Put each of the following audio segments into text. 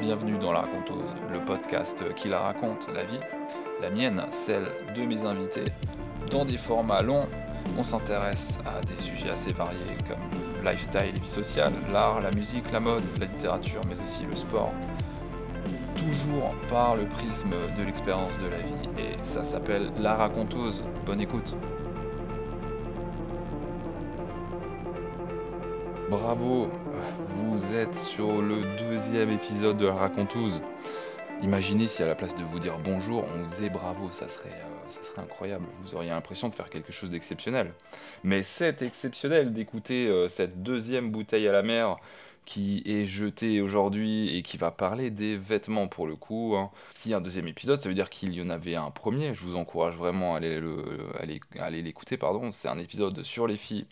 Bienvenue dans La Raconteuse, le podcast qui la raconte, la vie, la mienne, celle de mes invités. Dans des formats longs, on s'intéresse à des sujets assez variés comme le lifestyle vie sociale, l'art, la musique, la mode, la littérature, mais aussi le sport. Toujours par le prisme de l'expérience de la vie, et ça s'appelle La Raconteuse. Bonne écoute. Bravo, vous êtes sur le deuxième épisode de la raconteuse. Imaginez si à la place de vous dire bonjour, on vous disait bravo, ça serait, euh, incroyable. Vous auriez l'impression de faire quelque chose d'exceptionnel. Mais c'est exceptionnel d'écouter euh, cette deuxième bouteille à la mer qui est jetée aujourd'hui et qui va parler des vêtements pour le coup. Hein. A un deuxième épisode, ça veut dire qu'il y en avait un premier. Je vous encourage vraiment à aller l'écouter. pardon. C'est un épisode sur les filles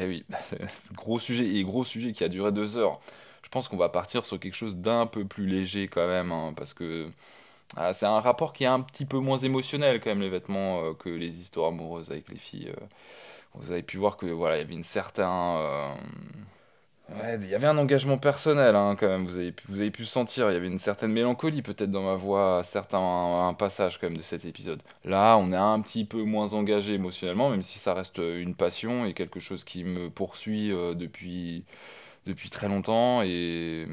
eh oui, gros sujet, et gros sujet qui a duré deux heures. Je pense qu'on va partir sur quelque chose d'un peu plus léger quand même, hein, parce que ah, c'est un rapport qui est un petit peu moins émotionnel quand même, les vêtements, euh, que les histoires amoureuses avec les filles. Euh. Vous avez pu voir que voilà, il y avait une certaine euh, Il y avait un engagement personnel hein, quand même, vous avez, pu, vous avez pu sentir, il y avait une certaine mélancolie peut-être dans ma voix à certains un passages quand même de cet épisode. Là, on est un petit peu moins engagé émotionnellement, même si ça reste une passion et quelque chose qui me poursuit euh, depuis, depuis très longtemps. Et,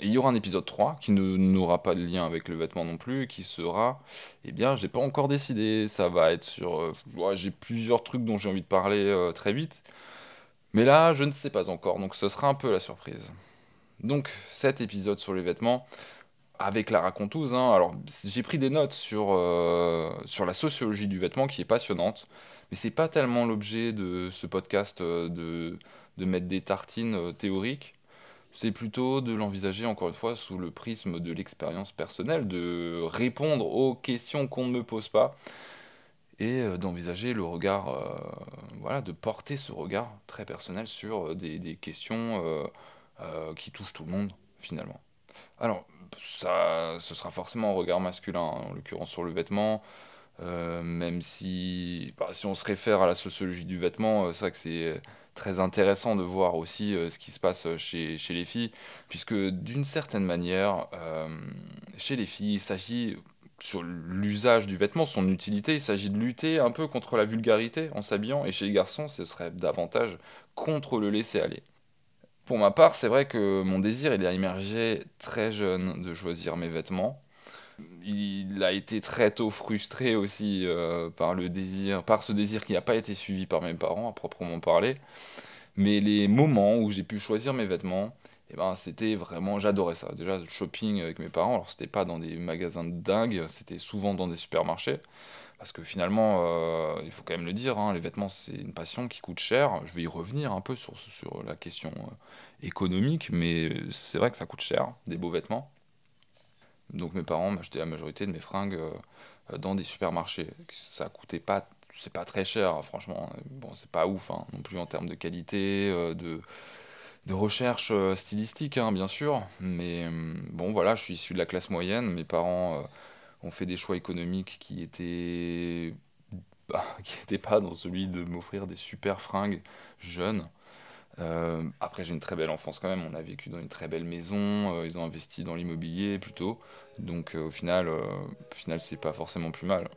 il y aura un épisode 3 qui n'aura pas de lien avec le vêtement non plus, qui sera, eh bien, j'ai pas encore décidé, ça va être sur... Euh, j'ai plusieurs trucs dont j'ai envie de parler euh, très vite. Mais là, je ne sais pas encore, donc ce sera un peu la surprise. Donc, cet épisode sur les vêtements, avec la raconteuse, hein, alors j'ai pris des notes sur, euh, sur la sociologie du vêtement qui est passionnante, mais c'est pas tellement l'objet de ce podcast euh, de, de mettre des tartines euh, théoriques, c'est plutôt de l'envisager encore une fois sous le prisme de l'expérience personnelle, de répondre aux questions qu'on ne me pose pas, et euh, d'envisager le regard, euh, voilà, de porter ce regard très personnel sur euh, des, questions qui touchent tout le monde finalement. Alors, ça, ce sera forcément un regard masculin, en l'occurrence sur le vêtement, même si, bah, si on se réfère à la sociologie du vêtement, c'est vrai que c'est très intéressant de voir aussi ce qui se passe chez, chez les filles, puisque d'une certaine manière, chez les filles, il s'agit sur l'usage du vêtement, son utilité, il s'agit de lutter un peu contre la vulgarité en s'habillant, et chez les garçons, ce serait davantage contre le laisser-aller. Pour ma part, c'est vrai que mon désir, il a émergé très jeune de choisir mes vêtements. Il a été très tôt frustré aussi euh, par le désir, par ce désir qui n'a pas été suivi par mes parents à proprement parler. Mais les moments où j'ai pu choisir mes vêtements, et ben c'était vraiment, j'adorais ça. Déjà, le shopping avec mes parents, alors c'était pas dans des magasins de dingue, c'était souvent dans des supermarchés. Parce que finalement, euh, il faut quand même le dire, hein, les vêtements c'est une passion qui coûte cher. Je vais y revenir un peu sur, sur la question euh, économique, mais c'est vrai que ça coûte cher, des beaux vêtements. Donc mes parents m'achetaient la majorité de mes fringues euh, dans des supermarchés. Ça coûtait pas, c'est pas très cher, hein, franchement. Bon, c'est pas ouf hein, non plus en termes de qualité, de de recherche euh, stylistique, hein, bien sûr. Mais euh, bon, voilà, je suis issu de la classe moyenne. Mes parents euh, ont fait des choix économiques qui étaient bah, qui n'étaient pas dans celui de m'offrir des super fringues jeunes. après, j'ai une très belle enfance quand même. On a vécu dans une très belle maison. ils ont investi dans l'immobilier plutôt. Donc, au final, au final, c'est pas forcément plus mal.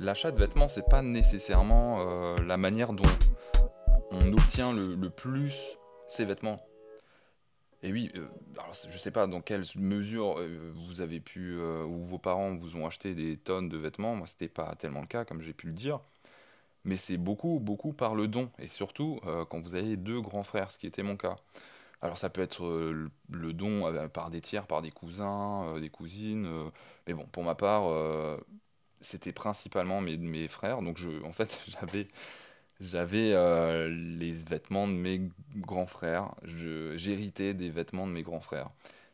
L'achat de vêtements, c'est pas nécessairement la manière dont on obtient le, plus ces vêtements. Et oui, euh, alors je sais pas dans quelle mesure euh, vous avez pu, euh, ou vos parents vous ont acheté des tonnes de vêtements, moi c'était pas tellement le cas comme j'ai pu le dire, mais c'est beaucoup, beaucoup par le don, et surtout quand vous avez deux grands frères, ce qui était mon cas. Alors ça peut être le don par des tiers, par des cousins, des cousines, mais bon, pour ma part, c'était principalement mes, mes frères, donc je, en fait j'avais j'avais euh, les vêtements de mes grands frères. J'héritais des vêtements de mes grands frères.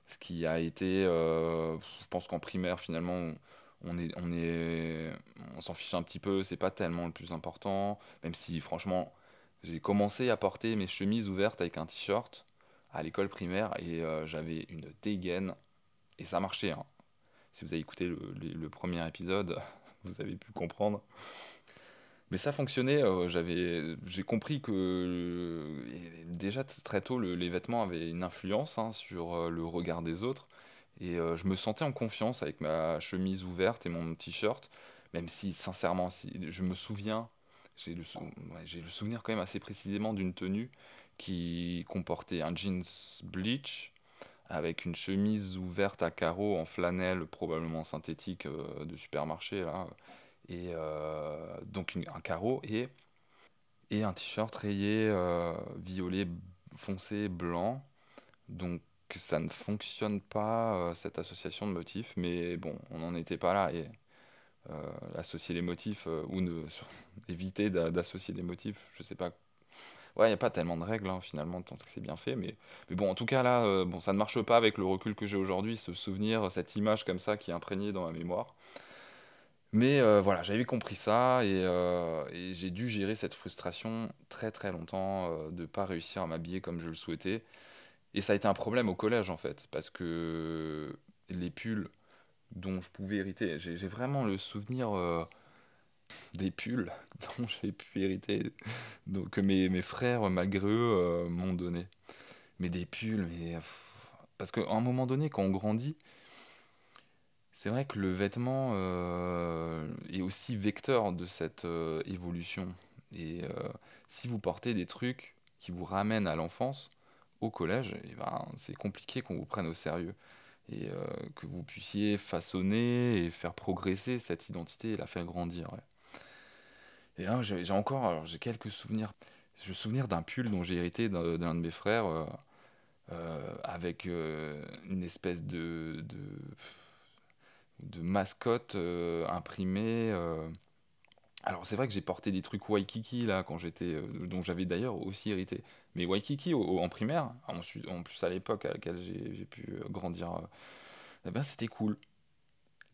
Ce qui a été, euh, je pense qu'en primaire finalement, on est, on est, on s'en fiche un petit peu. C'est pas tellement le plus important. Même si franchement, j'ai commencé à porter mes chemises ouvertes avec un t-shirt à l'école primaire et euh, j'avais une dégaine et ça marchait. Hein. Si vous avez écouté le premier épisode, vous avez pu comprendre. Mais ça fonctionnait, j'avais j'ai compris que, et déjà très tôt, le les vêtements avaient une influence, hein, sur, heu, le regard des autres. Et je me sentais en confiance avec ma chemise ouverte et mon t-shirt, même si sincèrement, si je me souviens, j'ai le le souvenir quand même assez précisément d'une tenue qui comportait un jeans bleach avec une chemise ouverte à carreaux en flanelle, probablement synthétique, de supermarché là, et heu, donc un carreau et et un t-shirt rayé, heu, violet foncé blanc, donc ça ne fonctionne pas, heu, cette association de motifs, mais bon, on n'en était pas là et associer les motifs, ou éviter d'a d'associer des motifs, je sais pas. Ouais, il y a pas tellement de règles, hein, finalement, tant que c'est bien fait, mais mais bon, en tout cas là, bon, ça ne marche pas avec le recul que j'ai aujourd'hui, ce souvenir, cette image comme ça qui est imprégnée dans ma mémoire. Mais heu, voilà, j'avais compris ça et heu et j'ai dû gérer cette frustration très, très longtemps, heu, de pas réussir à m'habiller comme je le souhaitais et ça a été un problème au collège, en fait, parce que les pulls dont je pouvais hériter j'ai vraiment le souvenir, des pulls dont j'ai pu hériter, donc que mes mes frères, malgré eux, m'ont donné. Mais des pulls, mais parce qu'à un moment donné, quand on grandit c'est vrai que le vêtement, heu, est aussi vecteur de cette, heu, évolution et heu, si vous portez des trucs qui vous ramènent à l'enfance, au collège et ben, c'est compliqué qu'on vous prenne au sérieux et que vous puissiez façonner et faire progresser cette identité et la faire grandir. Et hein, j'ai encore quelques souvenirs. J'ai le souvenir d'un pull dont j'ai hérité d'un de mes frères, avec, une espèce de de mascotte, heu, imprimée, heu. Alors c'est vrai que j'ai porté des trucs Waikiki là quand j'étais, heu, dont j'avais d'ailleurs aussi hérité. Mais Waikiki en primaire, en plus à l'époque à laquelle j'ai pu, grandir, et ben c'était cool.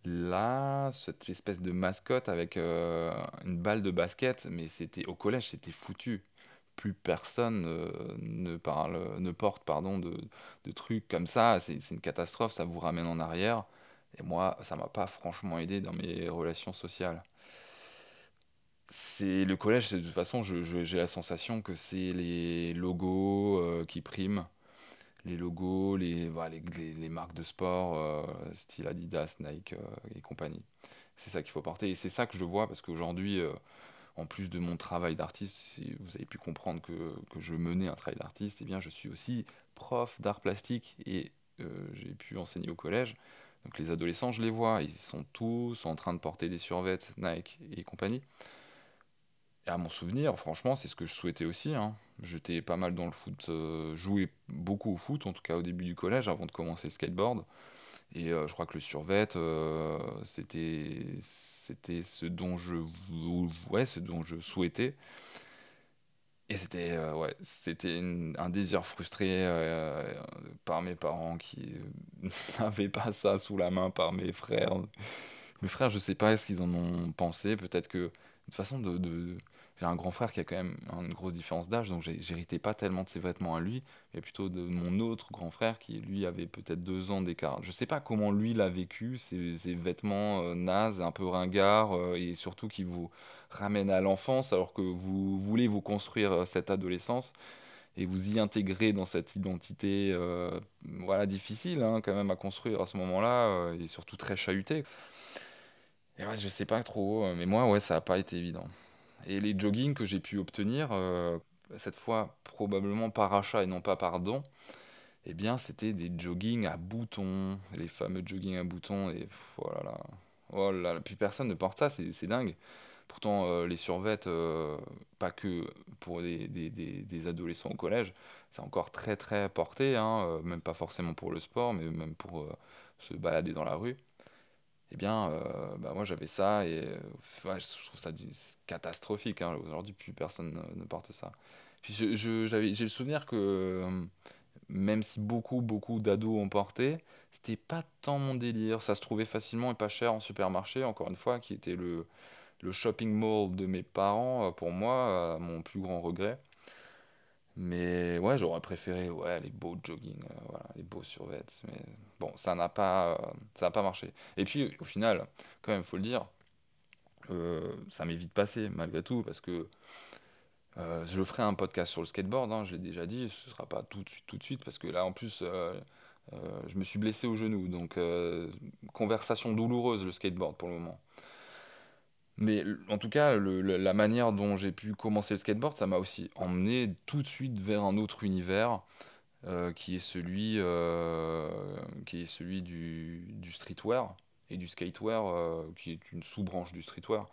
Là, cette espèce de mascotte avec, une balle de basket, mais c'était au collège, c'était foutu. Plus personne, ne parle, ne porte pardon de trucs comme ça, c'est une catastrophe, ça vous ramène en arrière et moi, ça m'a pas franchement aidé dans mes relations sociales. C'est le collège, de toute façon, j'ai la sensation que c'est les logos, heu, qui priment. Les logos, les voilà, les les marques de sport, heu, style Adidas, Nike, heu et compagnie. C'est ça qu'il faut porter et c'est ça que je vois parce qu'aujourd'hui, en plus de mon travail d'artiste, si vous avez pu comprendre que que je menais un travail d'artiste, et bien, je suis aussi prof d'art plastique et j'ai pu enseigner au collège. Donc les adolescents, je les vois, ils sont tous en train de porter des survêt Nike et compagnie. Et à mon souvenir, franchement, c'est ce que je souhaitais aussi, hein. J'étais pas mal dans le foot, heu, jouais beaucoup au foot, en tout cas au début du collège avant de commencer le skateboard et heu, je crois que le survêt, heu, c'était ce dont je ouais, ce dont je souhaitais et c'était, heu, ouais, c'était un désir frustré, heu, par mes parents qui, n'avaient pas ça sous la main par mes frères. Mes frères, je sais pas ce qu'ils en ont pensé, peut-être que de façon de j'ai un grand frère qui a quand même une grosse différence d'âge, donc j'héritais pas tellement de ses vêtements à lui, mais plutôt de mon autre grand frère qui, lui, avait peut-être 2 ans d'écart. Je sais pas comment lui l'a vécu, ces ces vêtements, heu, nazes, un peu ringards, et surtout qui vous ramènent à l'enfance alors que vous voulez vous construire, heu, cette adolescence et vous y intégrer dans cette identité, heu, voilà, difficile, hein, quand même à construire à ce moment-là, heu et surtout très chahutée. Et ouais, je sais pas trop, mais moi, ouais, ça a pas été évident. Et les joggings que j'ai pu obtenir, cette fois probablement par achat et non pas par don, et bien, c'était des joggings à boutons, les fameux joggings à boutons et oh là, oh là là, plus personne ne porte ça, c'est dingue. Pourtant, heu, les survêt, heu, pas que pour des des des adolescents au collège, c'est encore très, très porté, hein, heu, même pas forcément pour le sport, mais même pour, se balader dans la rue. Et bien, bah, moi j'avais ça et je trouve ça catastrophique, hein. Aujourd'hui, plus personne ne porte ça. Puis j'ai le souvenir que, même si beaucoup, beaucoup d'ados en portaient, c'était pas tant mon délire. Ça se trouvait facilement et pas cher en supermarché, encore une fois, qui était le le shopping mall de mes parents, heu, pour moi, à mon plus grand regret. Mais ouais, j'aurais préféré, ouais, les beaux joggings, heu, voilà, les beaux survêt, mais bon, ça n'a pas, pas marché. Et puis, au final, quand même, faut le dire, ça m'est vite passé malgré tout parce que je ferai un podcast sur le skateboard, hein, je l'ai déjà dit, ce sera pas tout de suite, tout de suite parce que là en plus je me suis blessé au genou, donc conversation douloureuse le skateboard pour le moment. Mais en tout cas, la manière dont j'ai pu commencer le skateboard, ça m'a aussi emmené tout de suite vers un autre univers euh, qui est celui, euh, qui est celui du, du streetwear et du skatewear, euh, qui est une sous-branche du streetwear.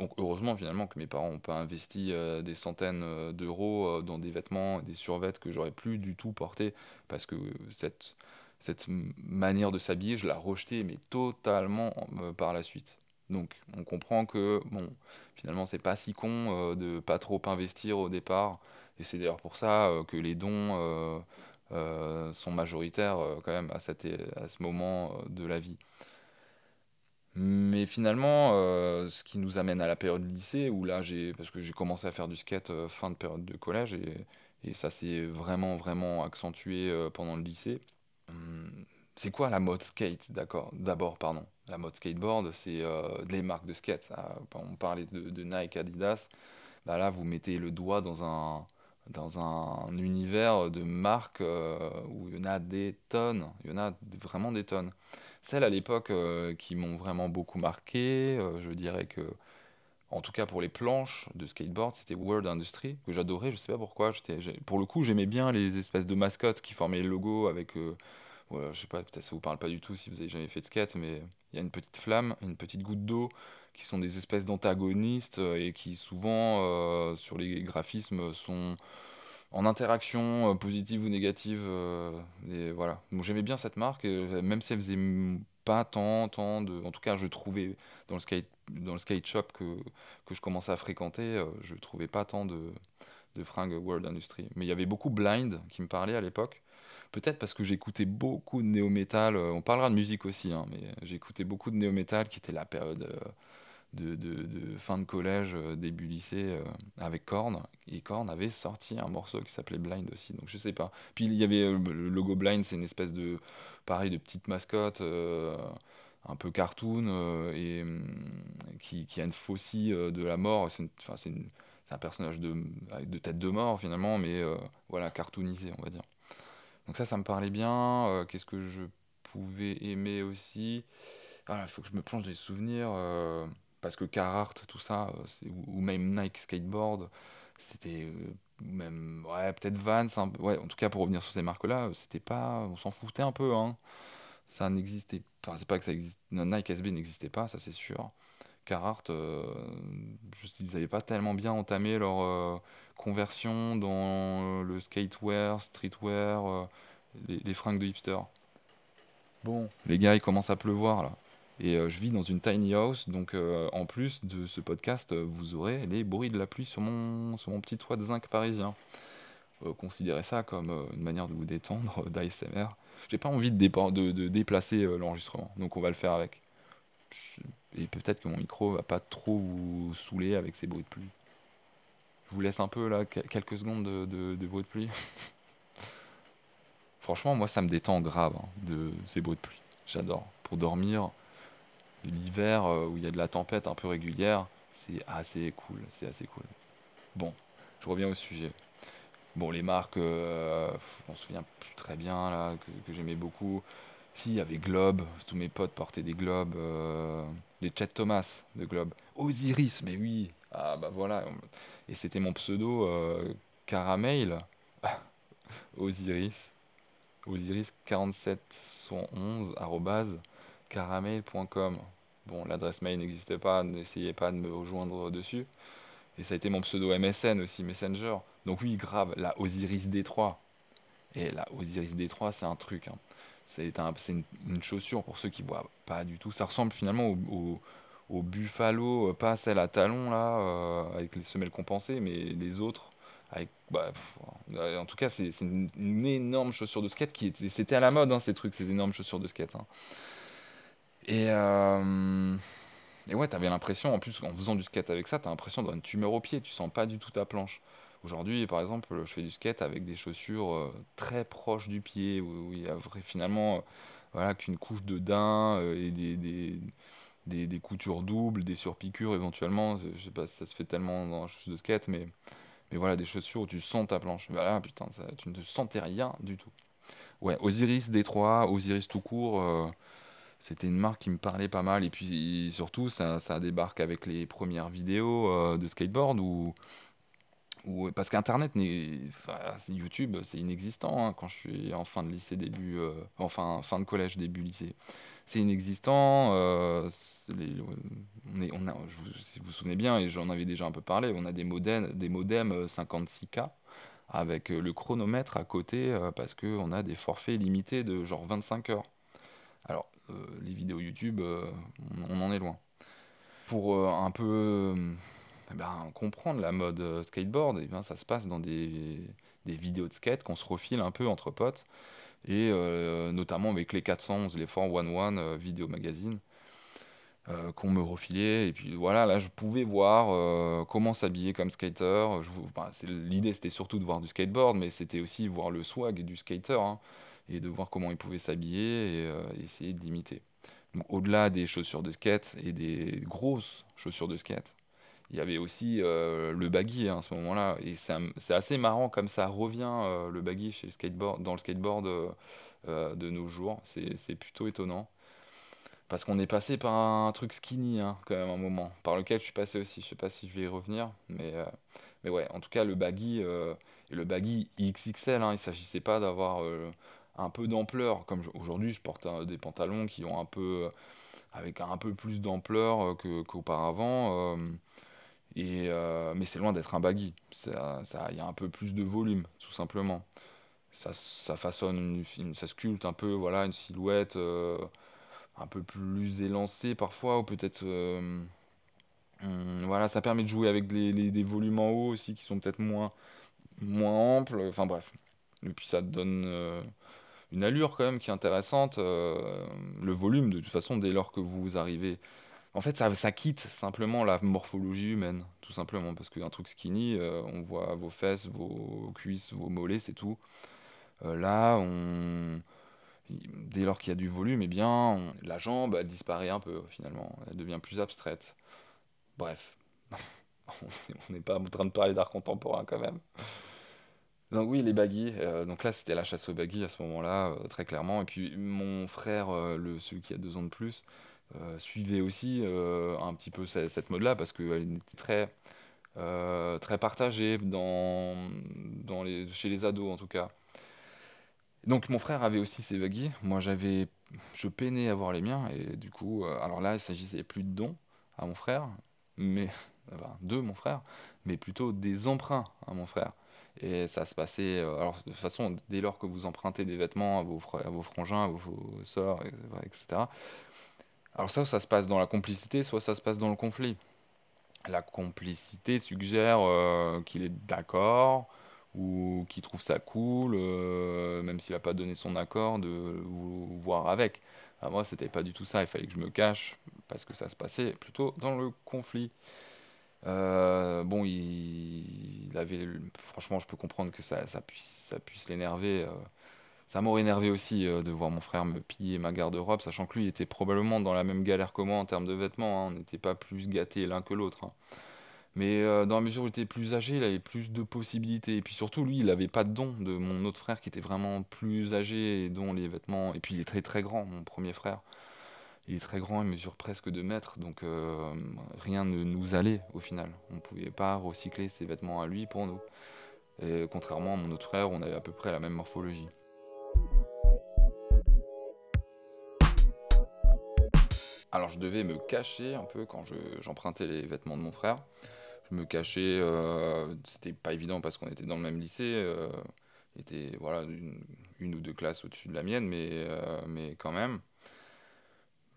Donc heureusement finalement que mes parents n'ont pas investi des centaines d'euros dans des vêtements, des survêtements que j'aurais plus du tout porté, parce que cette, cette manière de s'habiller, je la rejetais, mais totalement par la suite. Donc on comprend que bon, finalement c'est pas si con euh, de pas trop investir au départ. Et c'est d'ailleurs pour ça euh, que les dons euh, sont majoritaires quand même à, ce moment de la vie. Mais finalement, ce qui nous amène à la période lycée, où là j'ai, parce que j'ai commencé à faire du skate fin de période de collège, et, et ça s'est vraiment vraiment accentué pendant le lycée. Hum, c'est quoi la mode skate, d'accord D'abord, pardon. La mode skateboard, c'est euh, les marques de skate. on parlait de, Nike, Adidas. Bah là, vous mettez le doigt dans un, dans un univers de marques euh, où il y en a des tonnes. Il y en a vraiment des tonnes. Celles à l'époque euh, qui m'ont vraiment beaucoup marqué, je dirais que, en tout cas pour les planches de skateboard, c'était World Industry, que j'adorais. Je sais pas pourquoi. Pour le coup, j'aimais bien les espèces de mascottes qui formaient le logo avec voilà, je sais pas, peut-être ça vous parle pas du tout si vous avez jamais fait de skate, mais il y a une petite flamme, une petite goutte d'eau, qui sont des espèces d'antagonistes euh, et qui souvent euh, sur les graphismes sont en interaction euh, positive ou négative. et voilà. j'aimais bien cette marque, même si elle faisait pas tant, tant de. En tout cas, je trouvais dans le skate, dans le skate shop que, que je commençais à fréquenter, je trouvais pas tant de, de fringues World Industry. Mais il y avait beaucoup Blind qui me parlait à l'époque. Peut-être parce que j'écoutais beaucoup de néo-metal. Euh, on parlera de musique aussi, hein, mais j'écoutais beaucoup de néo-metal qui était la période euh, de, fin de collège, euh, début lycée, avec Korn. Et Korn avait sorti un morceau qui s'appelait Blind aussi, donc je sais pas. Puis il y avait le logo Blind, c'est une espèce de, pareil, de petite mascotte un peu cartoon et mm, qui, a une faucille de la mort. C'est un personnage avec de tête de mort finalement, mais voilà, cartoonisé, on va dire. Donc ça, ça me parlait bien. Euh, qu'est-ce que je pouvais aimer aussi? Ah, Il faut que je me plonge dans les souvenirs. Euh, parce que Carhartt, tout ça, euh, ou, même Nike Skateboard, c'était même ouais peut-être Vans ouais en tout cas pour revenir sur ces marques là c'était pas on s'en foutait un peu hein ça n'existait enfin c'est pas que ça existe Nike SB n'existait pas ça c'est sûr Carhartt juste, ils n'avaient pas tellement bien entamé leur conversion dans le skatewear, streetwear, euh, les, fringues de hipster. Bon, les gars, il commence à pleuvoir là. Et euh, je vis dans une tiny house, donc euh, en plus de ce podcast, vous aurez les bruits de la pluie sur mon, sur mon petit toit de zinc parisien. considérez ça comme une manière de vous détendre, d'ASMR. J'ai pas envie de, de, de déplacer l'enregistrement, donc on va le faire avec. Et peut-être que mon micro va pas trop vous saouler avec ces bruits de pluie. Je vous laisse un peu là, quelques secondes de, de, bruit de pluie. Franchement, moi, ça me détend grave hein, de ces bruits de pluie. J'adore. Pour dormir, l'hiver euh, où il y a de la tempête un peu régulière, c'est assez cool. C'est assez cool. Bon, je reviens au sujet. Bon, les marques, euh, on se souvient plus très bien là, que, j'aimais beaucoup. Si, il y avait Globe, tous mes potes portaient des Globes. Euh, les Chet Thomas de Globe. Osiris, mais oui, ah bah voilà. Et c'était mon pseudo euh, Caramel. Osiris. Osiris 4711 caramel.com. Bon, l'adresse mail n'existait pas, n'essayez pas de me rejoindre dessus. Et ça a été mon pseudo MSN aussi, Messenger. Donc oui, grave, la Osiris D3. Et la Osiris D3, c'est un truc. Hein. C'est une, chaussure pour ceux qui voient pas du tout. Ça ressemble finalement au Buffalo, euh, pas celle à talons là, euh, avec les semelles compensées, mais les autres avec. Bah, euh, en tout cas, c'est une, énorme chaussure de skate qui était. C'était à la mode, hein, ces trucs, ces énormes chaussures de skate. Hein. Et, et ouais, t'avais l'impression, en plus, en faisant du skate avec ça, t'as l'impression d'avoir une tumeur au pied, tu sens pas du tout ta planche. Aujourd'hui, par exemple, je fais du skate avec des chaussures très proches du pied, où, il y a finalement voilà, qu'une couche de daim et des des, des coutures doubles, des surpiqûres éventuellement. Je sais pas si ça se fait tellement dans les chaussures de skate, mais, mais voilà, des chaussures où tu sens ta planche. Voilà, putain, ça, tu ne sentais rien du tout. Ouais, Osiris Détroit, Osiris tout court, euh, c'était une marque qui me parlait pas mal. Et puis surtout, ça, ça débarque avec les premières vidéos euh, de skateboard où, où- parce qu'Internet, enfin, YouTube, c'est inexistant hein, quand je suis en fin de lycée, début, euh, enfin fin de collège, début lycée. C'est inexistant. euh, on est, on a, si vous vous souvenez bien, et j'en avais déjà un peu parlé, on a des modems, des modems euh, 56K avec euh, le chronomètre à côté euh, parce qu'on a des forfaits limités de genre 25 heures. Alors, euh, les vidéos YouTube, euh, on, en est loin. Pour euh, un peu euh, eh ben, comprendre la mode euh, skateboard, eh ben, ça se passe dans des, des vidéos de skate qu'on se refile un peu entre potes, et euh, notamment avec les 411, les 411 euh, vidéo magazine, euh, qu'on me refilait. Et puis voilà, là, je pouvais voir comment s'habiller comme skater. C'est- l'idée, c'était surtout de voir du skateboard, mais c'était aussi voir le swag du skater, hein, et de voir comment il pouvait s'habiller et essayer de l'imiter. Au-delà des chaussures de skate et des grosses chaussures de skate, il y avait aussi euh, le baggy hein, à ce moment-là. Et c'est assez marrant comme ça revient euh, le baggy chez le skateboard, dans le skateboard euh, de nos jours. C'est plutôt étonnant. Parce qu'on est passé par un truc skinny hein, quand même un moment, par lequel je suis passé aussi. Je sais pas si je vais y revenir, mais, mais ouais, en tout cas le baggy, et le baggy XXL, hein, il s'agissait pas d'avoir un peu d'ampleur. Comme aujourd'hui je porte des pantalons qui ont un peu, avec un peu plus d'ampleur qu'auparavant. Et, euh, mais c'est loin d'être un baggy. Ça, ça, il y a un peu plus de volume, tout simplement. Ça, ça façonne, ça sculpte un peu, voilà, une silhouette euh, un peu plus élancée parfois, ou peut-être, euh, hum, voilà, ça permet de jouer avec des volumes en haut aussi qui sont peut-être moins, moins amples. Enfin bref. Et puis ça donne une allure quand même qui est intéressante. le volume, de toute façon, dès lors que vous arrivez en fait, ça, quitte simplement la morphologie humaine, tout simplement, parce qu'un truc skinny, euh, on voit vos fesses, vos cuisses, vos mollets, c'est tout. Euh, là, dès lors qu'il y a du volume, eh bien, la jambe elle disparaît un peu, finalement. Elle devient plus abstraite. Bref, on n'est pas en train de parler d'art contemporain quand même. Donc oui, les baggy. euh, donc là, c'était la chasse aux baggy à ce moment-là, très clairement. Et puis mon frère, le, celui qui a deux ans de plus, suivait aussi euh, un petit peu cette, mode-là parce qu'elle était très, euh, très partagée dans, dans les, chez les ados en tout cas. Donc mon frère avait aussi ses baggy. Moi, j'avais, je peinais à avoir les miens et du coup, euh, alors là, il s'agissait plus de dons à mon frère, mais enfin, de mon frère, mais plutôt des emprunts à mon frère. Et ça se passait, euh, alors de toute façon, dès lors que vous empruntez des vêtements à vos, frères, à vos frangins, à vos, vos etc. Alors ça, ça se passe dans la complicité, soit ça se passe dans le conflit. La complicité suggère euh, qu'il est d'accord ou qu'il trouve ça cool, euh, même s'il n'a pas donné son accord, de vous voir avec. Ah, moi, c'était pas du tout ça. Il fallait que je me cache parce que ça se passait plutôt dans le conflit. Euh, bon, il, avait, franchement, je peux comprendre que ça, puisse, l'énerver. Ça m'aurait énervé aussi euh, de voir mon frère me piller ma garde-robe, sachant que lui était probablement dans la même galère que moi en termes de vêtements. hein. On n'était pas plus gâtés l'un que l'autre. hein. Mais euh, dans la mesure où il était plus âgé, il avait plus de possibilités. Et puis surtout, lui, il n'avait pas de don de mon autre frère qui était vraiment plus âgé et dont les vêtements. Et puis il est très très grand, mon premier frère. Il est très grand, il mesure presque 2 mètres, donc euh, rien ne nous allait au final. On ne pouvait pas recycler ses vêtements à lui pour nous. Contrairement à mon autre frère, on avait à peu près la même morphologie. Alors je devais me cacher un peu quand je- j'empruntais les vêtements de mon frère. Je me cachais, euh, c'était pas évident parce qu'on était dans le même lycée, euh, était voilà une, ou deux classes au-dessus de la mienne, mais, euh, mais quand même.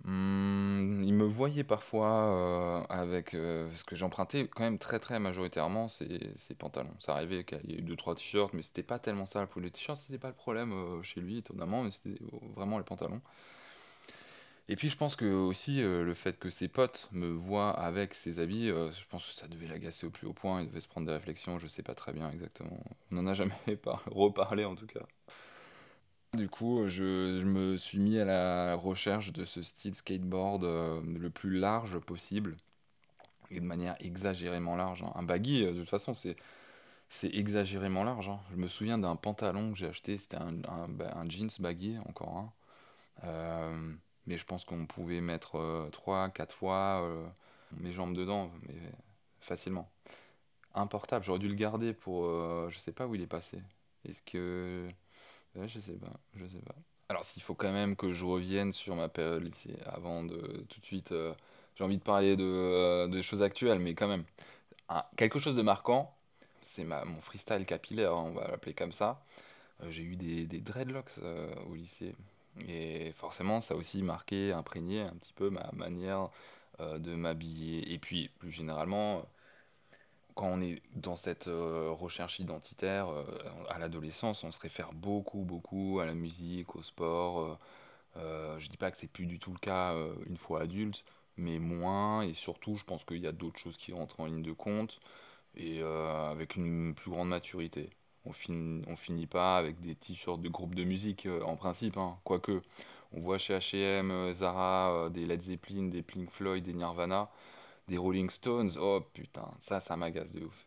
Hum, il me voyait parfois euh, avec ce que j'empruntais quand même très très majoritairement ces, ces pantalons. Ça arrivait qu'il y ait eu deux trois t-shirts, mais c'était pas tellement ça pour les t-shirts, c'était pas le problème chez lui étonnamment, mais c'était vraiment les pantalons. Et puis je pense que aussi euh, le fait que ses potes me voient avec ses habits, euh, je pense que ça devait l'agacer au plus haut point, il devait se prendre des réflexions, je sais pas très bien exactement. On n'en a jamais par- reparlé en tout cas. Du coup, je, je me suis mis à la recherche de ce style skateboard euh, le plus large possible et de manière exagérément large. hein. Un baggy, euh, de toute façon, c'est exagérément large. hein. Je me souviens d'un pantalon que j'ai acheté, c'était un, un, ba- un jeans baggy, encore un. Euh, mais je pense qu'on pouvait mettre euh, 3, 4 fois euh, mes jambes dedans, mais facilement. Un portable, j'aurais dû le garder pour... euh, je sais pas où il est passé. Est-ce que... je sais pas, je sais pas. Alors s'il faut quand même que je revienne sur ma période lycée, avant de tout de suite... j'ai envie de parler de, choses actuelles, mais quand même. Quelque chose de marquant, c'est mon freestyle capillaire, hein, on va l'appeler comme ça. J'ai eu des, dreadlocks au lycée. Et forcément, ça a aussi marqué, imprégné un petit peu ma manière euh, de m'habiller. Et puis, plus généralement, quand on est dans cette euh, recherche identitaire, euh, à l'adolescence, on se réfère beaucoup, beaucoup à la musique, au sport. je dis pas que c'est plus du tout le cas une fois adulte, mais moins. Et surtout, je pense qu'il y a d'autres choses qui rentrent en ligne de compte et avec une plus grande maturité. On finit, finit pas avec des t-shirts de groupes de musique euh, en principe, hein. Quoique, on voit chez H&M, Zara, euh, des Led Zeppelin, des Pink Floyd, des Nirvana, des Rolling Stones. Oh putain, ça, ça m'agace de ouf.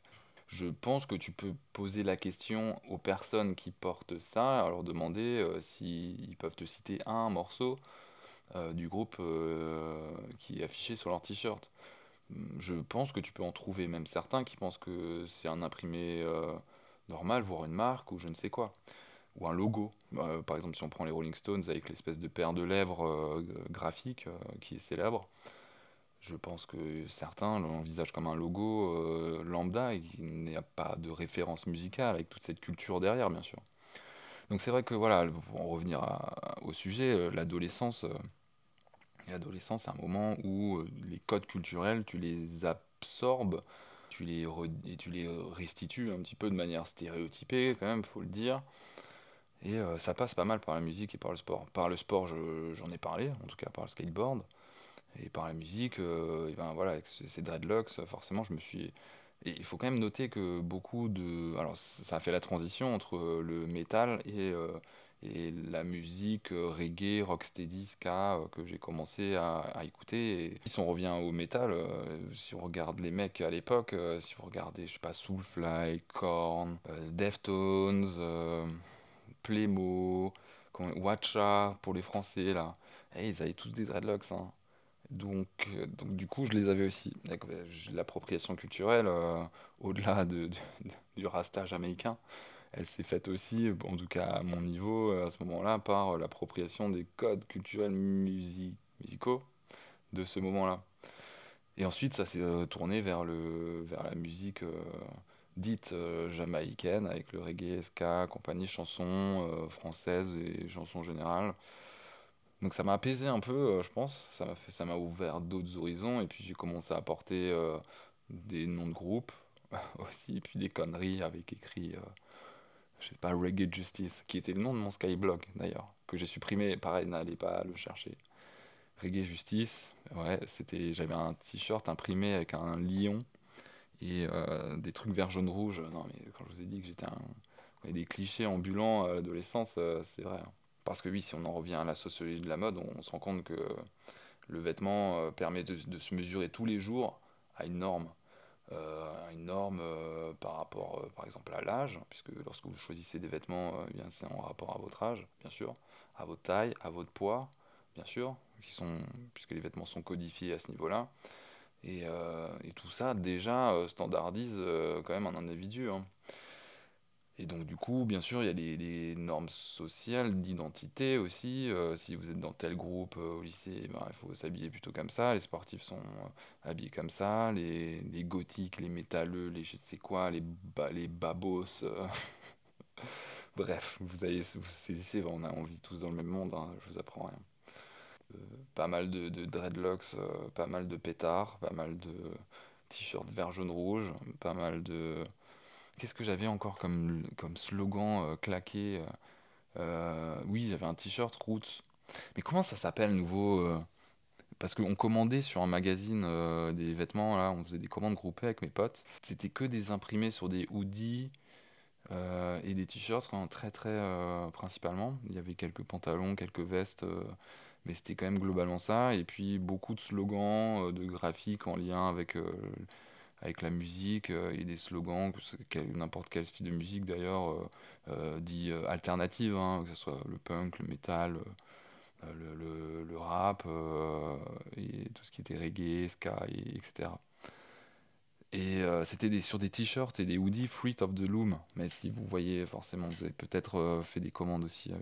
Je pense que tu peux poser la question aux personnes qui portent ça, leur demander s'ils peuvent te citer un morceau du groupe qui est affiché sur leur t-shirt. Je pense que tu peux en trouver même certains qui pensent que c'est un imprimé normal, voire une marque ou je ne sais quoi. Ou un logo. Euh, par exemple, si on prend les Rolling Stones avec l'espèce de paire de lèvres euh, graphique euh, qui est célèbre, je pense que certains l'envisagent comme un logo lambda et qu'il n'y a pas de référence musicale avec toute cette culture derrière, bien sûr. Donc c'est vrai que voilà, pour en revenir au sujet, l'adolescence, l'adolescence, c'est un moment où les codes culturels, tu les absorbes, tu les re- et tu les restitues un petit peu de manière stéréotypée, quand même, faut le dire. Et euh, ça passe pas mal par la musique et par le sport. Par le sport, je- j'en ai parlé, en tout cas par le skateboard. Et par la musique, euh, et ben voilà, avec ce- ces dreadlocks, euh, forcément, je me suis. Et il faut quand même noter que beaucoup de. Alors, ça a fait la transition entre euh, le métal et, euh, et la musique euh, reggae, rocksteady, ska, euh, que j'ai commencé à, écouter. Et si on revient au métal, euh, si on regarde les mecs à l'époque, si vous regardez, je sais pas, Soulfly, Korn, Deftones, Playmo, comment- Watcha pour les Français, là. Eh, ils avaient tous des dreadlocks, hein. Donc, donc du coup, je les avais aussi. L'appropriation culturelle, au-delà de, du rasta jamaïcain, elle s'est faite aussi, en tout cas à mon niveau, euh, à ce moment-là, par l'appropriation des codes culturels musi- musicaux de ce moment-là. Et ensuite, ça s'est euh, tourné vers le, vers la musique euh, dite jamaïcaine, avec le reggae, ska, compagnie, chansons françaises et chansons générales. Donc ça m'a apaisé un peu, je pense. Ça m'a fait, ça m'a ouvert d'autres horizons. Et puis j'ai commencé à porter euh, des noms de groupes aussi, puis des conneries avec écrit, je sais pas, Reggae Justice, qui était le nom de mon Skyblock d'ailleurs, que j'ai supprimé. Pareil, n'allez pas le chercher. Reggae Justice, ouais, c'était, j'avais un t-shirt imprimé avec un lion et euh, des trucs vert, jaune, rouge. Non mais quand je vous ai dit que j'étais un, a des clichés ambulants à l'adolescence, euh, c'est vrai. hein. Parce que oui, si on en revient à la sociologie de la mode, on, se rend compte que le vêtement euh, permet de se mesurer tous les jours à une norme. Euh, une norme euh, par rapport, euh, par exemple, à l'âge, puisque lorsque vous choisissez des vêtements, eh bien, c'est en rapport à votre âge, bien sûr, à votre taille, à votre poids, bien sûr, puisque les vêtements sont codifiés à ce niveau-là. Et, et tout ça, déjà, standardise quand même un individu. hein. Et donc du coup, bien sûr, il y a des, normes sociales, d'identité aussi. Euh, si vous êtes dans tel groupe euh, au lycée, eh ben, il faut s'habiller plutôt comme ça. Les sportifs sont euh, habillés comme ça. Les, les gothiques, les métalleux, les je sais quoi, les, les babos. Bref, vous avez, vous saisissez, on, a, on vit tous dans le même monde, hein, je vous apprends rien. Pas mal de, dreadlocks, pas mal de pétards, pas mal de t-shirts vert, jaune, rouge, pas mal de... Qu'est-ce que j'avais encore comme, comme slogan euh, claqué euh, euh, Oui, j'avais un t-shirt Roots. Mais comment ça s'appelle nouveau Parce qu'on commandait sur un magazine des vêtements, là, on faisait des commandes groupées avec mes potes. C'était que des imprimés sur des hoodies, et des t-shirts hein, très très principalement. Il y avait quelques pantalons, quelques vestes, mais c'était quand même globalement ça. Et puis beaucoup de slogans, de graphiques en lien avec, avec la musique euh, et des slogans, n'importe quel style de musique d'ailleurs, euh, euh, dit euh, alternative, hein, que ce soit le punk, le metal, euh, le, le- rap, euh, et tout ce qui était reggae, ska, et- etc. Et euh, c'était sur des t-shirts et des hoodies Fruit of the Loom. Mais si vous voyez, forcément, vous avez peut-être euh, fait des commandes aussi. euh.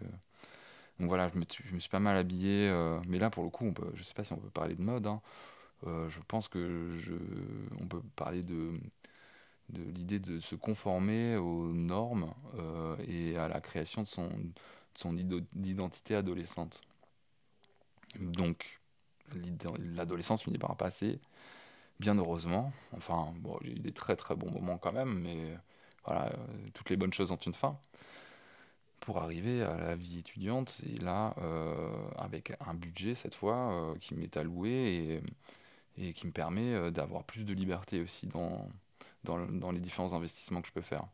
Donc voilà, je me, suis pas mal habillé. euh, mais là, pour le coup, on peut, je sais pas si on peut parler de mode. hein. Euh, je pense que je, on peut parler de, de l'idée de se conformer aux normes euh, et à la création de son, identité adolescente. Donc, l'adolescence finit par passer. Bien heureusement. Enfin, bon, j'ai eu des très très bons moments quand même, mais voilà, euh, toutes les bonnes choses ont une fin. Pour arriver à la vie étudiante, et là, avec un budget cette fois qui m'est alloué et qui me permet euh, d'avoir plus de liberté aussi dans, dans, les différents investissements que je peux faire.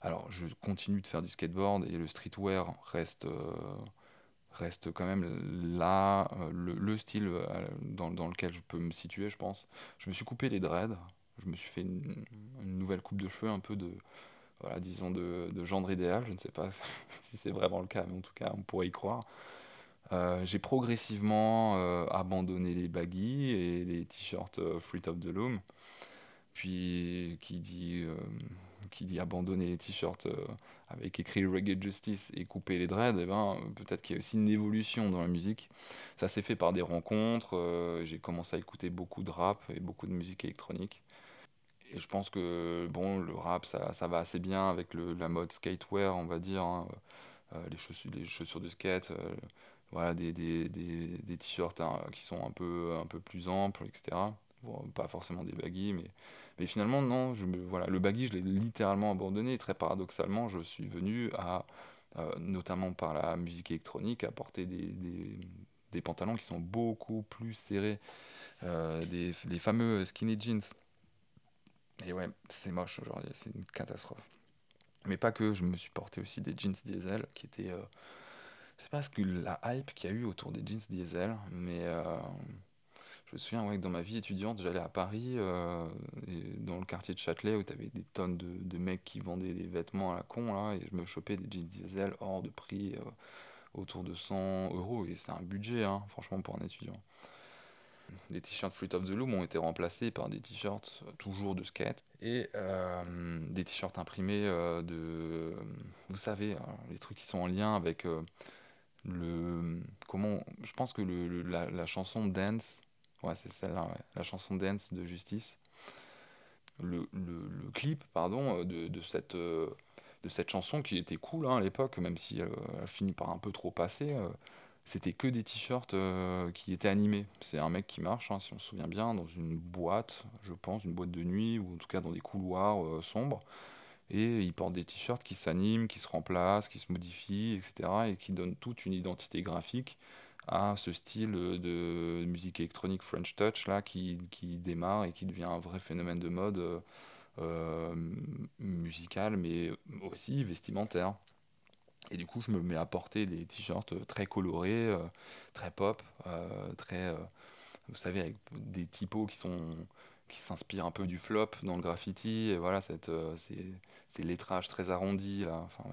Alors, je continue de faire du skateboard et le streetwear reste, euh, reste quand même là, euh, le, le style dans, dans lequel je peux me situer, je pense. Je me suis coupé les dreads, je me suis fait une, une nouvelle coupe de cheveux, un peu de, voilà, disons, de, de gendre idéal. Je ne sais pas si c'est vraiment le cas, mais en tout cas, on pourrait y croire. Euh, j'ai progressivement euh, abandonné les baggy et les t-shirts Fruit of the Loom. Puis, qui dit, euh, qui dit abandonner les t-shirts avec écrit Reggae Justice et couper les dreads, eh ben, peut-être qu'il y a aussi une évolution dans la musique. Ça s'est fait par des rencontres. j'ai commencé à écouter beaucoup de rap et beaucoup de musique électronique. Et je pense que bon, le rap, ça, ça va assez bien avec le- la mode skatewear, on va dire. hein. Les chaussures, les chaussures de skate, voilà, des, des, des, des t-shirts hein, qui sont un peu, un peu plus amples, etc. Bon, pas forcément des baggy, mais, mais finalement, non. Je voilà, le baggy, je l'ai littéralement abandonné. Très paradoxalement, je suis venu à, euh, notamment par la musique électronique, à porter des, des, des pantalons qui sont beaucoup plus serrés, euh, des, les fameux skinny jeans. Et ouais, c'est moche aujourd'hui, c'est une catastrophe. Mais pas que, je me suis porté aussi des jeans diesel qui étaient. euh, je sais pas ce que la hype qu'il y a eu autour des jeans diesel, mais euh, je me souviens que dans ma vie étudiante, j'allais à Paris, euh, dans le quartier de Châtelet, où tu avais des tonnes de, mecs qui vendaient des vêtements à la con, là, et je me chopais des jeans diesel hors de prix, euh, autour de 100 euros, et c'est un budget, hein, franchement, pour un étudiant. Les t-shirts Fruit of the Loom ont été remplacés par des t-shirts toujours de skate et des t-shirts imprimés de, vous savez, euh, les trucs qui sont en lien avec le, comment, je pense que le, la, chanson Dance, ouais c'est celle-là, la chanson Dance de Justice, le, le- clip, pardon, euh, de, de cette, euh, de cette chanson qui était cool hein, à l'époque, même si elle, elle a fini par un peu trop passer. euh, c'était que des t-shirts euh, qui étaient animés. C'est un mec qui marche, hein, si on se souvient bien, dans une boîte, je pense, une boîte de nuit, ou en tout cas dans des couloirs euh, sombres. Et il porte des t-shirts qui s'animent, qui se remplacent, qui se modifient, etc. Et qui donnent toute une identité graphique à ce style de musique électronique French Touch là, qui, qui démarre et qui devient un vrai phénomène de mode euh, musical, mais aussi vestimentaire. Et du coup, je me mets à porter des t-shirts très colorés, euh, très pop, euh, très, vous savez, avec des typos qui sont qui s'inspirent un peu du flop dans le graffiti. Et voilà, cette, euh, ces, ces lettrages très arrondis là. Enfin.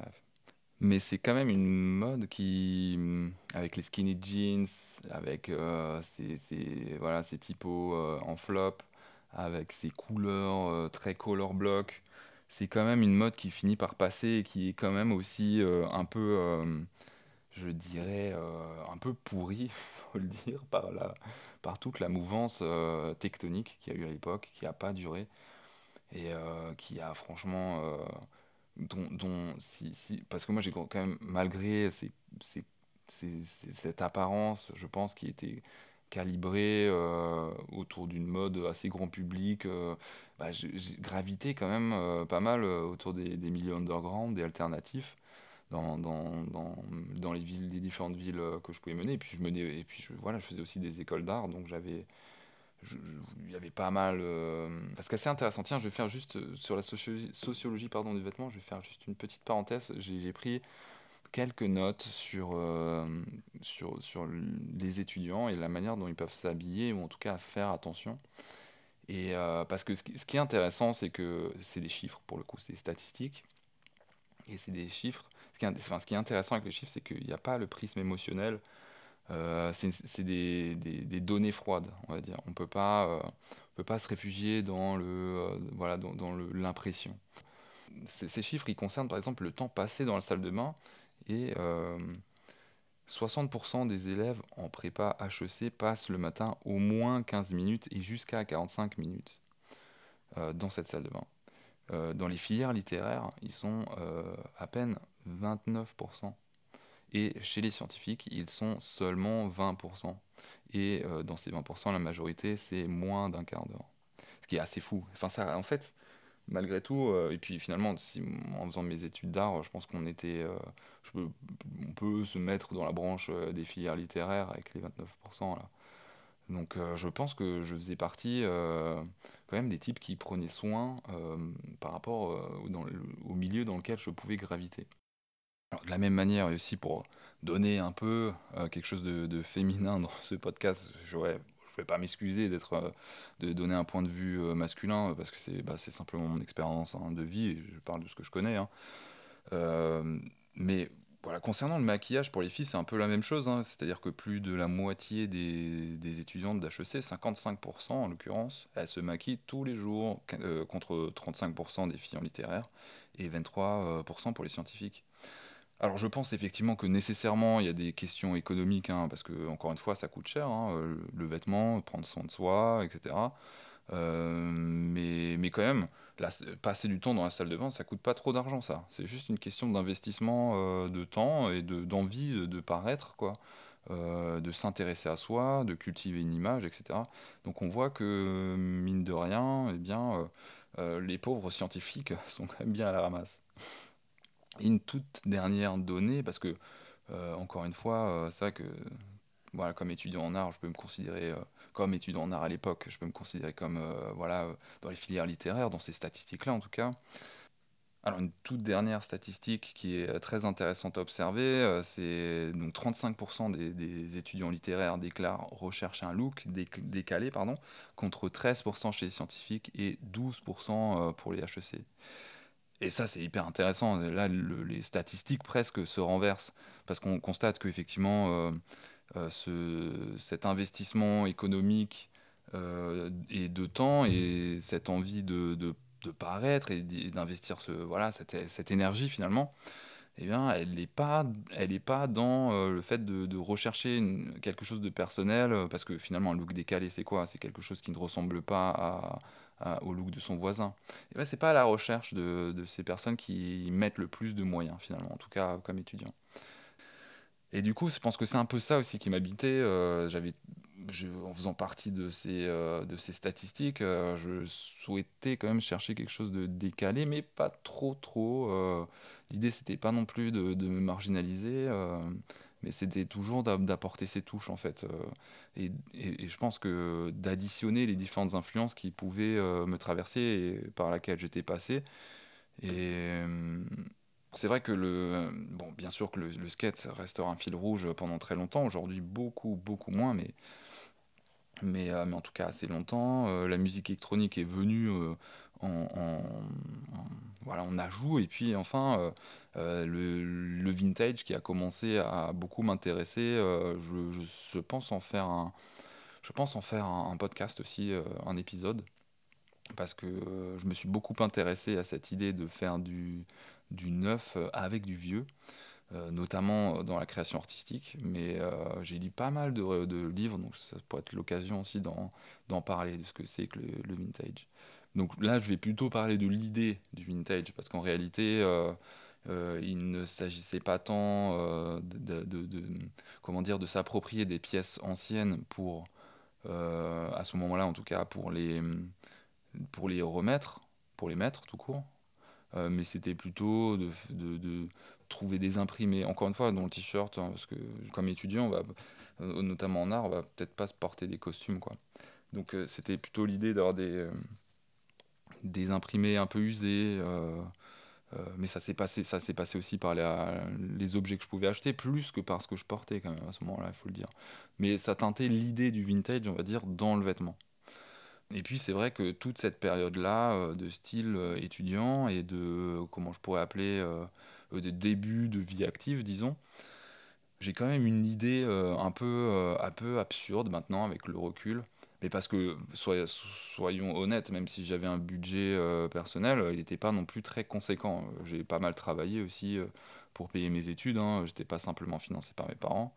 Mais c'est quand même une mode qui, hum, avec les skinny jeans, avec euh, ces, voilà, ces typos euh, en flop, avec ces couleurs euh, très color block, c'est quand même une mode qui finit par passer et qui est quand même aussi un peu, je dirais, euh, un peu pourrie, faut le dire, par la, par toute la mouvance euh, tectonique qu'il y a eu à l'époque, qui n'a pas duré et euh, qui a franchement dont, dont si, si- parce que moi j'ai quand même malgré ces- ces- ces- cette apparence je pense qui était calibrée autour d'une mode assez grand public bah, j'ai gravité quand même pas mal autour des, des milieux underground des alternatifs dans, dans, dans, les villes les différentes villes euh, que je pouvais mener et puis je menais et puis je, voilà je faisais aussi des écoles d'art donc j'avais il y avait pas mal. Euh, parce c'est intéressant. Tiens, je vais faire juste euh, sur la sociologie, pardon, du vêtement, je vais faire juste une petite parenthèse. J'ai pris quelques notes sur, euh, sur, sur les étudiants et la manière dont ils peuvent s'habiller, ou en tout cas faire attention. Et parce que ce qui, est intéressant, c'est que c'est des chiffres, pour le coup, c'est des statistiques. Et c'est des chiffres. Ce qui, est, intéressant avec les chiffres, c'est qu'il n'y a pas le prisme émotionnel euh, c'est des, données froides, on va dire. On peut euh, peut pas se réfugier dans euh, l'impression. Ces chiffres, ils concernent par exemple le temps passé dans la salle de bain et 60% des élèves en prépa HEC passent le matin au moins 15 minutes et jusqu'à 45 minutes dans cette salle de bain. dans les filières littéraires, ils sont à peine 29%. Et chez les scientifiques, ils sont seulement 20%. Et euh, dans ces 20%, la majorité, c'est moins d'un quart d'heure. Ce qui est assez fou. Enfin, ça, en fait, malgré tout, euh, et puis finalement, en faisant mes études d'art, je pense qu'on était. Euh, on peut se mettre dans la branche des filières littéraires avec les 29%. Là. Donc je pense que je faisais partie quand même des types qui prenaient soin par rapport au milieu dans lequel je pouvais graviter de la même manière, aussi pour donner un peu euh, quelque chose de, féminin dans ce podcast, je ne vais pas m'excuser d'être, euh, de donner un point de vue euh, masculin, parce que c'est, bah, simplement mon expérience hein, de vie, et je parle de ce que je connais. Hein. mais voilà, concernant le maquillage pour les filles, c'est un peu la même chose. Hein. C'est-à-dire que plus de la moitié des, des étudiantes d'HEC, 55% en l'occurrence, elles se maquillent tous les jours, contre 35% des filles en littéraire et 23% pour les scientifiques. Alors je pense effectivement que nécessairement il y a des questions économiques, hein, parce que encore une fois ça coûte cher, hein, euh, le vêtement, prendre soin de soi, etc. Euh, mais, quand même, passer du temps dans la salle de bain, ça coûte pas trop d'argent ça. C'est juste une question d'investissement euh, de temps et d'envie de, paraître, quoi. de s'intéresser à soi, de cultiver une image, etc. Donc on voit que, mine de rien, eh bien, les pauvres scientifiques sont quand même bien à la ramasse une toute dernière donnée, parce que, euh, encore une fois, euh, c'est vrai que, voilà, comme étudiant en art, je peux me considérer, euh, comme étudiant en à l'époque, je peux me considérer comme, voilà, dans les filières littéraires, dans ces statistiques-là en tout cas. Alors une toute dernière statistique qui est très intéressante à observer, c'est donc 35% des, des, étudiants littéraires déclarent rechercher un look décalé, pardon, contre 13% chez les scientifiques et 12% pour les HEC. Et ça, c'est hyper intéressant. Là, les statistiques presque se renversent parce qu'on constate qu'effectivement, euh, euh, ce, cet investissement économique euh, et de temps et cette envie de, de, paraître et d'investir ce, voilà, cette, cette, énergie finalement, eh bien, elle n'est pas, pas dans le fait de rechercher quelque chose de personnel parce que finalement, un look décalé, c'est quoi? C'est quelque chose qui ne ressemble pas à au look de son voisin. Et ben, c'est pas à la recherche de, de, ces personnes qui mettent le plus de moyens finalement, en tout cas comme étudiant. Et du coup, je pense que c'est un peu ça aussi qui m'habitait. Euh, en faisant partie de ces, euh, de ces statistiques, euh, je souhaitais quand même chercher quelque chose de décalé, mais pas trop trop. L'idée, c'était pas non plus de, de me marginaliser mais c'était toujours d'apporter ses touches en fait. Euh, et, je pense que d'additionner les différentes influences qui pouvaient euh, me traverser et par laquelle j'étais passé. Et euh, c'est vrai que le, bon, bien sûr que le, skate restera un fil rouge pendant très longtemps. Aujourd'hui, beaucoup, beaucoup moins, mais mais, mais, en tout cas assez longtemps. la musique électronique est venue en, voilà, en ajout. Et puis enfin, euh, le, vintage qui a commencé à beaucoup m'intéresser. Euh, je, pense en faire un, je pense en faire un, podcast aussi, euh, un épisode, parce que je me suis beaucoup intéressé à cette idée de faire du, du neuf avec du vieux. notamment dans la création artistique, mais j'ai lu pas mal de, de, livres, donc ça pourrait être l'occasion aussi d'en parler, de ce que c'est que le, vintage. Donc là, je vais plutôt parler de l'idée du vintage, parce qu'en réalité, euh, il ne s'agissait pas tant euh, de, comment dire, de s'approprier des pièces anciennes pour, euh, à ce moment-là en tout cas, pour les, pour les remettre, pour les mettre tout court. mais c'était plutôt de, de, trouver des imprimés, encore une fois, dans le t-shirt, hein, parce que comme étudiant, on va, notamment en art, on va peut-être pas se porter des costumes, quoi. Donc c'était plutôt l'idée d'avoir des, des imprimés un peu usés. Euh, mais ça s'est passé, ça s'est passé aussi par les objets que je pouvais acheter, plus que par ce que je portais quand même à ce moment-là, il faut le dire. Mais ça teintait l'idée du vintage, on va dire, dans le vêtement. Et puis c'est vrai que toute cette période-là euh, de style euh, étudiant et de, comment je pourrais appeler, euh, euh, de vie active, disons, j'ai quand même une idée un peu, un peu absurde maintenant avec le recul. Mais parce que, soy- soyons honnêtes, même si j'avais un budget euh, personnel, euh, il n'était pas non plus très conséquent. Euh, J'ai pas mal travaillé aussi pour payer mes études. Hein. J'étais pas simplement financé par mes parents.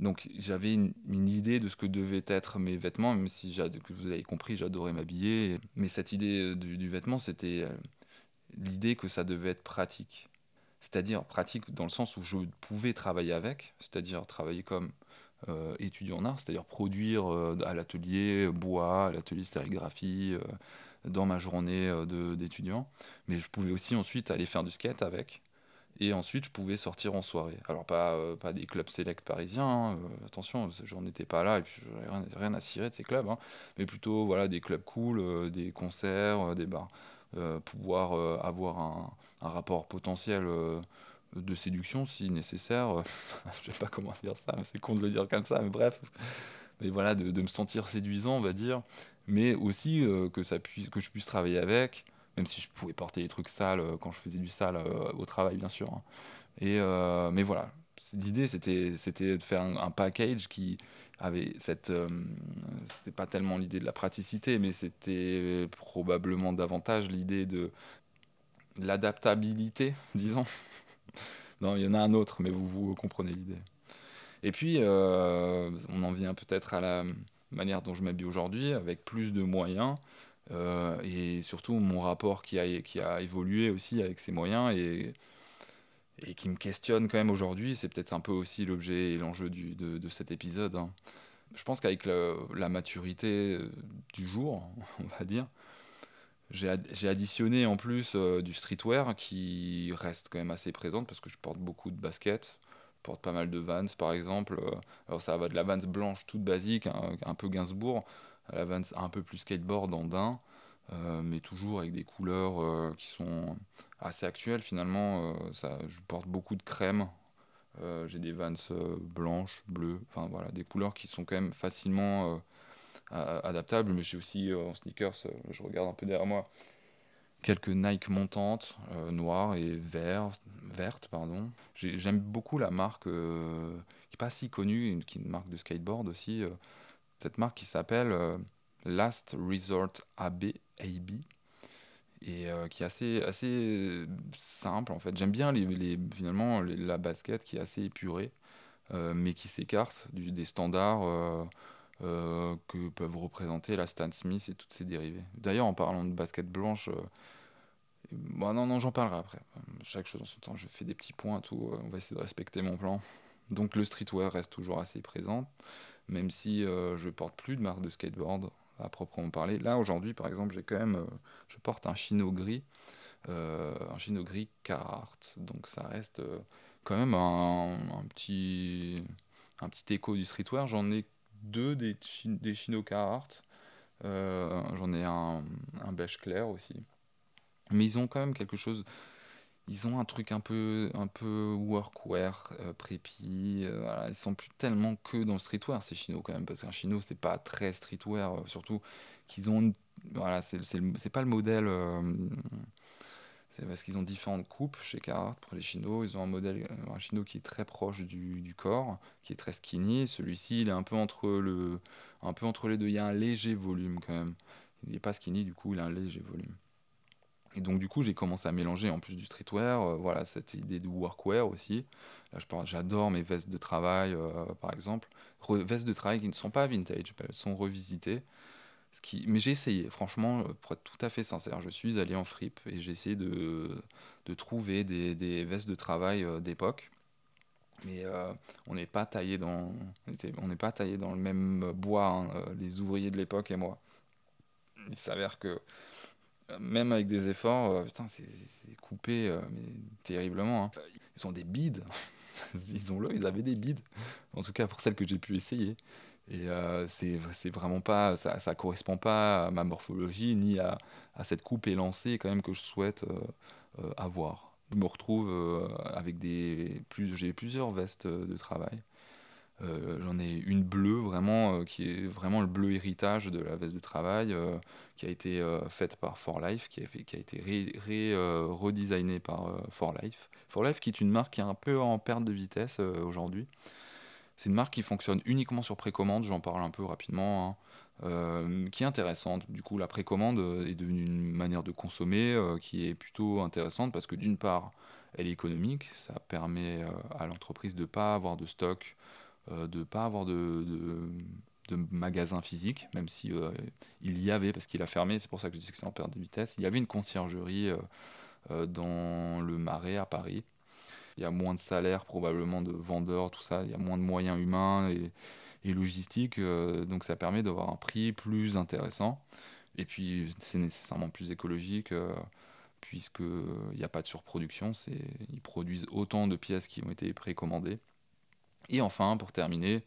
Donc j'avais une, idée de ce que devaient être mes vêtements, même si, que vous avez compris, j'adorais m'habiller. Mais cette idée du, vêtement, c'était l'idée que ça devait être pratique. C'est-à-dire pratique dans le sens où je pouvais travailler avec, c'est-à-dire travailler comme euh, étudiant en art, c'est-à-dire produire euh, à l'atelier bois, à l'atelier sérigraphie, euh, dans ma journée euh, d'étudiant. Mais je pouvais aussi ensuite aller faire du skate avec. Et ensuite, je pouvais sortir en soirée. Alors, pas, pas des clubs select parisiens, hein, attention, j'en étais pas là, et puis rien, rien à cirer de ces clubs, hein, mais plutôt voilà, des clubs cool, des concerts, des bars. Pouvoir avoir un, un rapport potentiel de séduction si nécessaire. je sais pas comment dire ça, c'est con de le dire comme ça, mais bref. Mais voilà, de, de me sentir séduisant, on va dire, mais aussi euh, que, ça puisse, que je puisse travailler avec, même si je pouvais porter des trucs sales euh, quand je faisais du sale euh, au travail, bien sûr. hein. Et, mais voilà, l'idée c'était c'était de faire un, un package qui avait cette. c'est pas tellement l'idée de la praticité, mais c'était probablement davantage l'idée de l'adaptabilité, disons. Non, il y en a un autre, mais vous, vous comprenez l'idée. Et puis, euh, on en vient peut-être à la manière dont je m'habille aujourd'hui, avec plus de moyens, euh, et surtout mon rapport qui a, qui a évolué aussi avec ces moyens, et, et qui me questionne quand même aujourd'hui. C'est peut-être un peu aussi l'objet et l'enjeu de, de cet épisode. hein. Je pense qu'avec la maturité euh, du jour, on va dire, j'ai ad- j'ai additionné en plus euh, du streetwear qui reste quand même assez présente parce que je porte beaucoup de baskets. Je porte pas mal de Vans par exemple. Euh, Alors ça va de la Vans blanche toute basique, un, un peu Gainsbourg, à la Vans un peu plus skateboard en daim, euh, mais toujours avec des couleurs euh, qui sont assez actuelles finalement. Ça, je porte beaucoup de crème. J'ai des Vans blanches, bleues, enfin voilà, des couleurs qui sont quand même facilement adaptable, mais j'ai aussi euh, en sneakers, euh, je regarde un peu derrière moi, quelques Nike montantes, euh, noires et vert, vertes. J'ai- J'aime beaucoup la marque qui n'est pas si connue, qui est une marque de skateboard aussi. cette marque qui s'appelle Last Resort AB, AB et qui est assez, assez simple en fait. J'aime bien les, finalement la basket qui est assez épurée, mais qui s'écarte des standards. Euh, que peuvent représenter la Stan Smith et toutes ses dérivés. D'ailleurs, en parlant de basket blanche, bon, non, non, j'en parlerai après. Chaque chose en son temps, je fais des petits points, tout. euh, on va essayer de respecter mon plan. Donc le streetwear reste toujours assez présent, même si je porte plus de marque de skateboard à proprement parler. Là, aujourd'hui, par exemple, j'ai quand même, je porte un chino gris, un chino gris Carhartt. Donc ça reste quand même un, un petit, un petit écho du streetwear. J'en ai deux des, des chinos Carhartt. Euh, j'en ai un, un beige clair aussi. Mais ils ont quand même quelque chose. Ils ont un truc un peu, un peu workwear, euh, prépi. euh. Ils sont plus tellement que dans le streetwear, ces chinos quand même. Parce qu'un chino, c'est pas très streetwear. euh, surtout qu'ils ont. une- Voilà, c'est pas le modèle. C'est parce qu'ils ont différentes coupes chez Carhartt pour les chinos. Ils ont un modèle, euh, un chino qui est très proche du, du corps, qui est très skinny. Celui-ci, il est un peu entre le, un peu entre les deux. Il y a un léger volume quand même. Il n'est pas skinny, du coup, il a un léger volume. Et donc, du coup, j'ai commencé à mélanger en plus du streetwear, euh, voilà, cette idée de workwear aussi. Là, j'adore mes vestes de travail, euh, par exemple. Vestes de travail qui ne sont pas vintage, elles sont revisitées. Mais j'ai essayé, franchement, euh, pour être tout à fait sincère, je suis allé en fripe et j'ai essayé de, trouver des, vestes de travail euh, d'époque. Mais euh, on n'est pas taillé dans, on dans le même bois, hein, les ouvriers de l'époque et moi. Il s'avère que même avec des efforts, putain, c'est coupé terriblement. hein. Ils ont des bides, disons-le, ils avaient des bides. En tout cas pour celles que j'ai pu essayer. Et euh, c'est vraiment pas, ça, ça correspond pas à ma morphologie ni à, à cette coupe élancée quand même que je souhaite euh, euh, avoir. Je me retrouve avec des plus, j'ai plusieurs vestes de travail. Euh, j'en ai une bleue vraiment euh, qui est vraiment le bleu héritage de la veste de travail euh, qui a été faite par For Life, qui a, été ré, redesignée par For Life. For Life qui est une marque qui est un peu en perte de vitesse aujourd'hui. C'est une marque qui fonctionne uniquement sur précommande, j'en parle un peu rapidement, hein, qui est intéressante. Du coup, la précommande est devenue une manière de consommer qui est plutôt intéressante parce que d'une part, elle est économique, ça permet à l'entreprise de ne pas avoir de stock, euh, de ne pas avoir de, magasin physique, même si euh, il y avait, parce qu'il a fermé, c'est pour ça que je dis que c'est en perte de vitesse, il y avait une conciergerie euh, dans le Marais à Paris il y a moins de salaires probablement de vendeurs, tout ça, il y a moins de moyens humains et, et logistiques, donc ça permet d'avoir un prix plus intéressant. Et puis c'est nécessairement plus écologique, puisqu'il n'y a pas de surproduction, ils produisent autant de pièces qui ont été précommandées. Et enfin, pour terminer,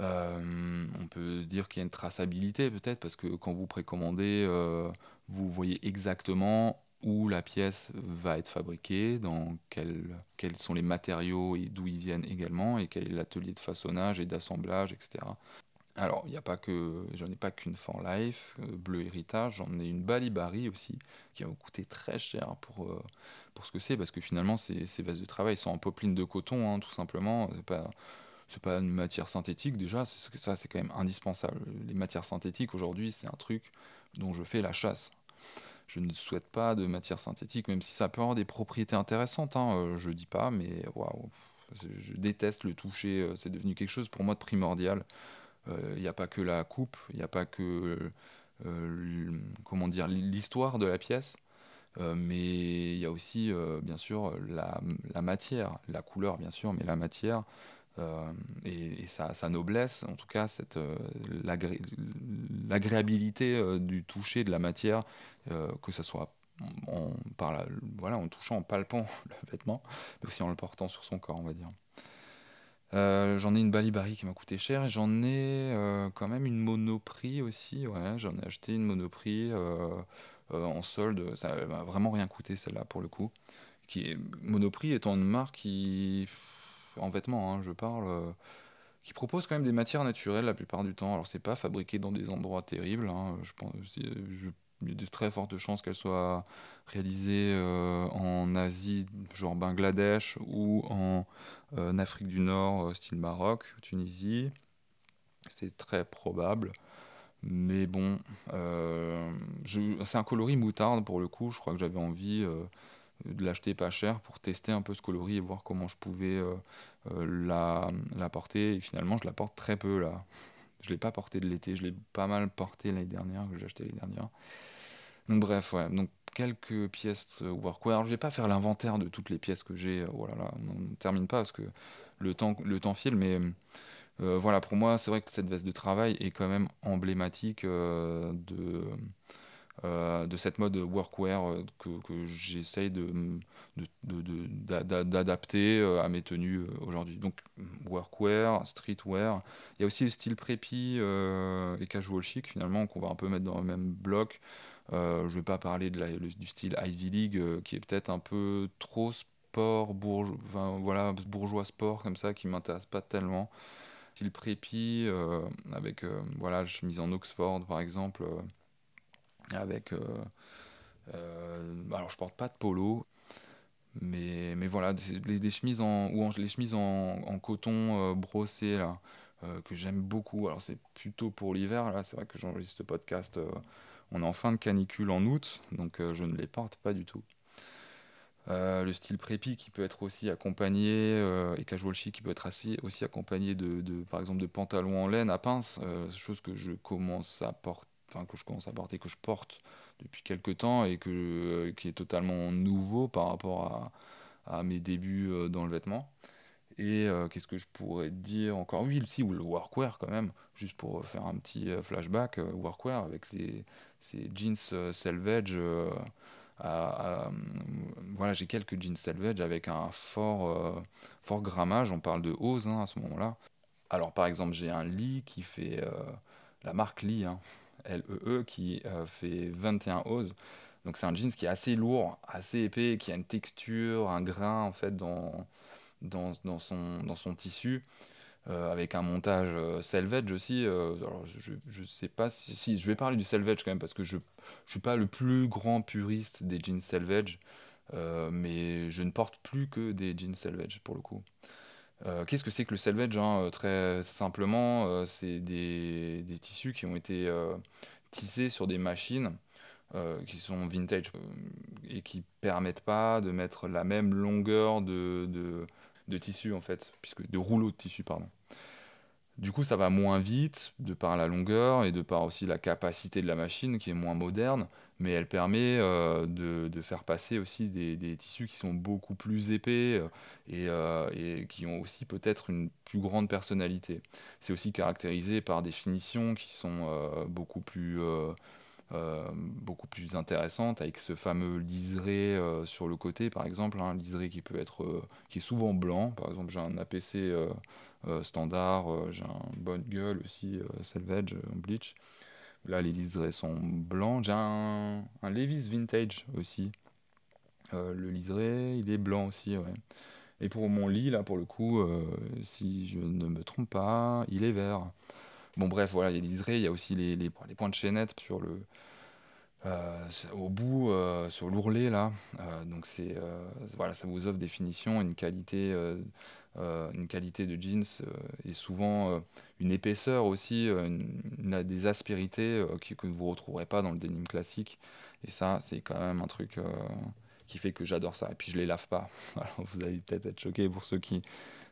euh, on peut dire qu'il y a une traçabilité peut-être, parce que quand vous précommandez, euh, vous voyez exactement où la pièce va être fabriquée, dans quel- quels sont les matériaux et d'où ils viennent également, et quel est l'atelier de façonnage et d'assemblage, etc. Alors, il n'y a pas que, j'en ai pas qu'une For Life, euh, Bleu Héritage, j'en ai une Balibari aussi, qui va me coûter très cher pour, euh, pour ce que c'est, parce que finalement, ces, ces vestes de travail sont en popeline de coton, hein, tout simplement. C'est pas, c'est pas une matière synthétique déjà, c'est- ça c'est quand même indispensable. Les matières synthétiques aujourd'hui, c'est un truc dont je fais la chasse. Je ne souhaite pas de matière synthétique, même si ça peut avoir des propriétés intéressantes, hein, euh, je dis pas, mais waouh, je déteste le toucher, euh, c'est devenu quelque chose pour moi de primordial. Il n'y a pas que la coupe, il n'y a pas que euh, comment l'histoire de la pièce, euh, mais il y a aussi euh, bien sûr la, matière, la couleur bien sûr, mais la matière euh, et, sa, noblesse, en tout cas euh, l'agréabilité euh, du toucher de la matière, euh, que ce soit en, par voilà, en touchant, en palpant le vêtement, mais aussi en le portant sur son corps, on va dire. Euh, j'en ai une Balibari qui m'a coûté cher j'en ai euh, quand même une Monoprix aussi. Ouais, j'en ai acheté une Monoprix euh, en solde. Ça m'a vraiment rien coûté celle-là pour le coup. Qui est, Monoprix étant une marque qui, en vêtements, hein, je parle, qui propose quand même des matières naturelles la plupart du temps. Alors c'est pas fabriqué dans des endroits terribles. hein. Je pense, y a de très fortes chances qu'elle soit réalisée euh, en Asie, genre Bangladesh, ou en euh, Afrique du Nord, euh, style Maroc, Tunisie. C'est très probable. Mais bon, c'est un coloris moutarde pour le coup. Je crois que j'avais envie de l'acheter pas cher pour tester un peu ce coloris et voir comment je pouvais euh, euh, la, la porter. Et finalement, je la porte très peu là. Je l'ai pas porté de l'été, je l'ai pas mal porté l'année dernière, que j'ai acheté l'année dernière. Donc bref, ouais. Donc quelques pièces euh, workwear. Alors, je vais pas faire l'inventaire de toutes les pièces que j'ai. euh, voilà, là, on ne termine pas parce que le temps, le file. Mais euh, voilà, pour moi, c'est vrai que cette veste de travail est quand même emblématique euh, de, euh, cette mode workwear euh, que, que j'essaye d'adapter euh, à mes tenues euh, aujourd'hui. Donc workwear, streetwear. Il y a aussi le style prépi euh, et casual chic finalement qu'on va un peu mettre dans le même bloc. Euh, je ne vais pas parler de la- du style Ivy League euh, qui est peut-être un peu trop sport, bourgeois, voilà, bourgeois sport comme ça qui m'intéresse pas tellement. Style prépi euh, avec voilà, chemise en Oxford par exemple, avec alors je porte pas de polo, mais, mais voilà, les, chemises en, ou les chemises en, coton brossé que j'aime beaucoup. Alors c'est plutôt pour l'hiver, c'est vrai que j'enregistre ce podcast, on est en fin de canicule en août, donc euh, je ne les porte pas du tout. Euh, le style prépi qui peut être aussi accompagné, euh, et casual chic qui peut être aussi accompagné de, de, par exemple de pantalons en laine à pince, chose que je commence à porter, enfin que je commence à porter, que je porte depuis quelques temps et que, qui est totalement nouveau par rapport à, mes débuts dans le vêtement. Et qu'est-ce que je pourrais dire encore? Oui, si, ou le workwear quand même, juste pour faire un petit flashback, workwear avec ces, ces jeans euh, selvage. euh, à- voilà, j'ai quelques jeans selvage avec un fort, euh, fort grammage, on parle de hose hein, à ce moment-là. Alors par exemple, j'ai un Lee qui fait la marque Lee, hein, L-E-E, qui fait 21 oses. Donc c'est un jeans qui est assez lourd, assez épais, qui a une texture, un grain en fait dans, dans, dans son, dans son tissu. Euh, avec un montage euh, selvage aussi. Euh, alors je, je sais pas si, si, je vais parler du selvage quand même parce que je, je suis pas le plus grand puriste des jeans selvage, mais je ne porte plus que des jeans selvage pour le coup. Qu'est-ce que c'est que le selvage hein Très simplement, c'est des, des, tissus qui ont été tissés sur des machines qui sont vintage et qui permettent pas de mettre la même longueur de, de de tissu en fait, puisque de rouleaux de tissu pardon. Du coup, ça va moins vite de par la longueur et de par aussi la capacité de la machine qui est moins moderne, mais elle permet euh, de, de, faire passer aussi des, des, tissus qui sont beaucoup plus épais euh, et, euh, et, qui ont aussi peut-être une plus grande personnalité. C'est aussi caractérisé par des finitions qui sont beaucoup plus beaucoup plus intéressante avec ce fameux liseré euh, sur le côté par exemple un hein, liseré qui peut être euh, qui est souvent blanc. Par exemple j'ai un APC standard j'ai un bonne gueule aussi Selvage en bleach. Là les liserés sont blancs. J'ai un, un Levi's vintage aussi. Le liseré il est blanc aussi ouais. et pour mon lit là pour le coup si je ne me trompe pas il est vert Bon, bref, voilà, il y a des liserés, il y a aussi les, les, les points de chaînette sur le, euh, au bout, euh, sur l'ourlet, là. Euh, donc, c'est, voilà, ça vous offre des finitions, une qualité, une qualité de jeans et souvent une épaisseur aussi, des aspérités que vous ne retrouverez pas dans le denim classique. Et ça, c'est quand même un truc qui fait que j'adore ça. Et puis, je les lave pas. Vous allez peut-être être choqués pour ceux qui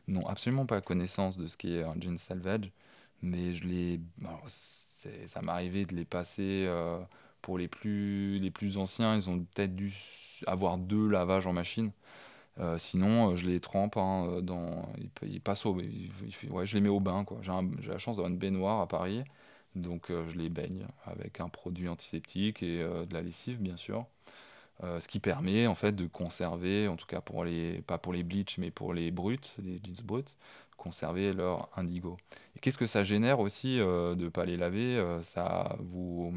n'ont absolument pas connaissance de ce qu'est un jeans salvage mais je les ça m'est arrivé de les passer euh, pour les plus les plus anciens ils ont peut-être dû avoir deux lavages en machine. Euh, sinon euh, je les trempe hein, dans ils, passent au ouais, je les mets au bain quoi. J'ai la chance d'avoir une baignoire à Paris donc je les baigne avec un produit antiseptique et de la lessive bien sûr. Ce qui permet en fait de conserver en tout cas pour les pas pour les bleach mais pour les bruts les jeans bruts conserver leur indigo. Et qu'est-ce que ça génère aussi euh, de ne pas les laver euh, ça, vous,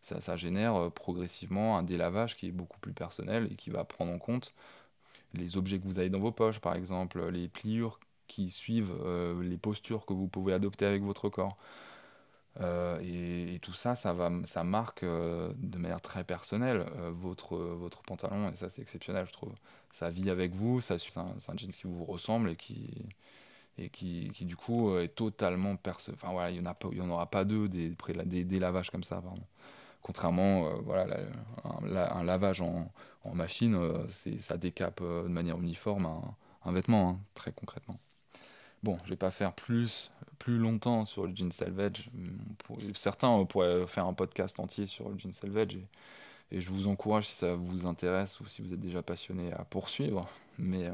ça, ça, génère euh, progressivement un délavage qui est beaucoup plus personnel et qui va prendre en compte les objets que vous avez dans vos poches, par exemple, les pliures qui suivent les postures que vous pouvez adopter avec votre corps. Et, tout ça, ça, va, ça marque de manière très personnelle votre, votre pantalon, et ça c'est exceptionnel, je trouve. Ça vit avec vous, c'est un, un jeans qui vous ressemble et qui, et qui, qui, du coup euh, est totalement perce enfin voilà il y en en aura pas deux des, des, des lavages comme ça contrairement euh, voilà un, lavage en, machine euh, c'est ça décape de manière uniforme un, vêtement hein, très concrètement. Bon je vais pas faire plus plus longtemps sur le jean salvage certains pourraient faire un podcast entier sur le jean salvage et, et, je vous encourage si ça vous intéresse ou si vous êtes déjà passionné à poursuivre. Mais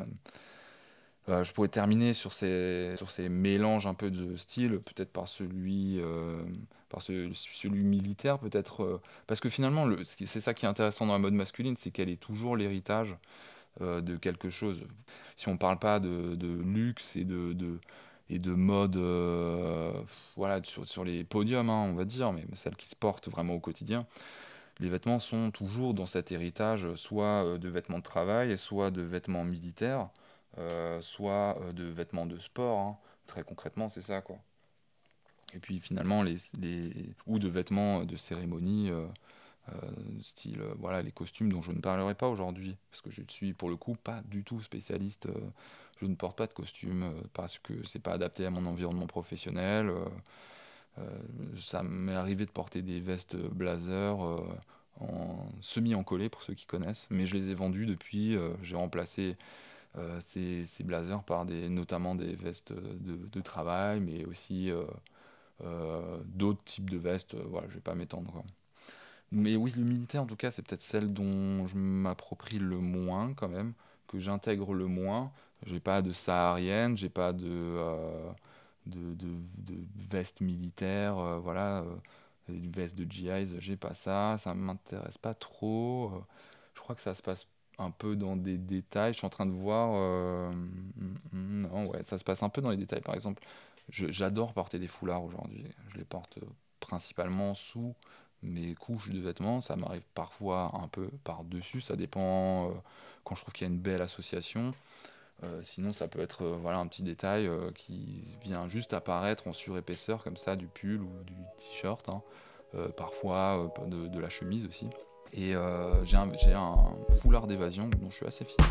euh, je pourrais terminer sur ces, sur ces mélanges un peu de style, peut-être par celui, euh, par ce, celui militaire, peut-être. Euh, parce que finalement, c'est ça qui est intéressant dans la mode masculine, c'est qu'elle est toujours l'héritage de quelque chose. Si on ne parle pas de, de, luxe et de, de et de mode voilà, sur, sur, les podiums, hein, on va dire, mais celles qui se portent vraiment au quotidien, les vêtements sont toujours dans cet héritage, soit de vêtements de travail, soit de vêtements militaires. Euh, soit euh, de vêtements de sport, hein. très concrètement c'est ça quoi. Et puis finalement les, ou de vêtements de cérémonie, euh, euh, style voilà les costumes dont je ne parlerai pas aujourd'hui parce que je ne suis pour le coup pas du tout spécialiste. je ne porte pas de costume parce que c'est pas adapté à mon environnement professionnel. ça m'est arrivé de porter des vestes blazer en semi encollé pour ceux qui connaissent, mais je les ai vendus depuis. j'ai remplacé euh, ces, ces, blazers par des, notamment des vestes de, de travail, mais aussi euh, euh, d'autres types de vestes. voilà, je vais pas m'étendre. Mais oui, le militaire, en tout cas, c'est peut-être celle dont je m'approprie le moins, quand même, que j'intègre le moins. J'ai pas de saharienne, j'ai pas de, euh, de, de, de, veste militaire, euh, voilà, euh, une veste de GIs, j'ai pas ça, ça m'intéresse pas trop. je crois que ça se passe un peu dans des détails. Je suis en train de voir. Euh, non, ouais, ça se passe un peu dans les détails. Par exemple, J'adore porter des foulards aujourd'hui. Je les porte principalement sous mes couches de vêtements. Ça m'arrive parfois un peu par-dessus. Ça dépend euh, quand je trouve qu'il y a une belle association. Euh, sinon, ça peut être voilà, un petit détail qui vient juste apparaître en surépaisseur, comme ça, du pull ou du t-shirt. Hein. parfois de, la chemise aussi. Et j'ai un, foulard d'évasion dont je suis assez fier.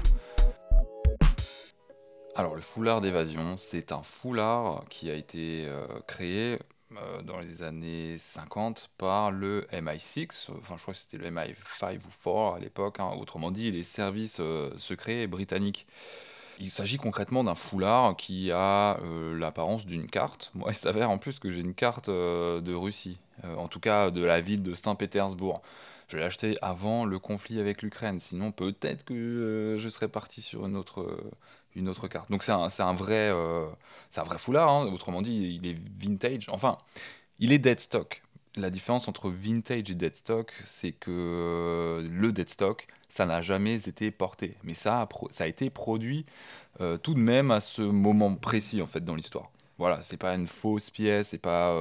Alors, le foulard d'évasion, c'est un foulard qui a été créé euh, dans les années 50 par le MI6, enfin je crois que c'était le MI5 ou 4 à l'époque, hein. autrement dit les services euh, secrets britanniques. Il s'agit concrètement d'un foulard qui a euh, l'apparence d'une carte. Moi, il s'avère en plus que j'ai une carte de Russie, en tout cas de la ville de Saint-Pétersbourg. Je l'ai acheté avant le conflit avec l'Ukraine, sinon peut-être que je serais parti sur une autre, une autre carte. Donc c'est un, un, vrai, euh, un vrai foulard, hein. autrement dit, il est vintage. Enfin, il est dead stock. La différence entre vintage et dead stock, c'est que euh, le dead stock, ça n'a jamais été porté. Mais ça a, ça a été produit euh, tout de même à ce moment précis, en fait, dans l'histoire. Voilà, c'est pas une fausse pièce, c'est pas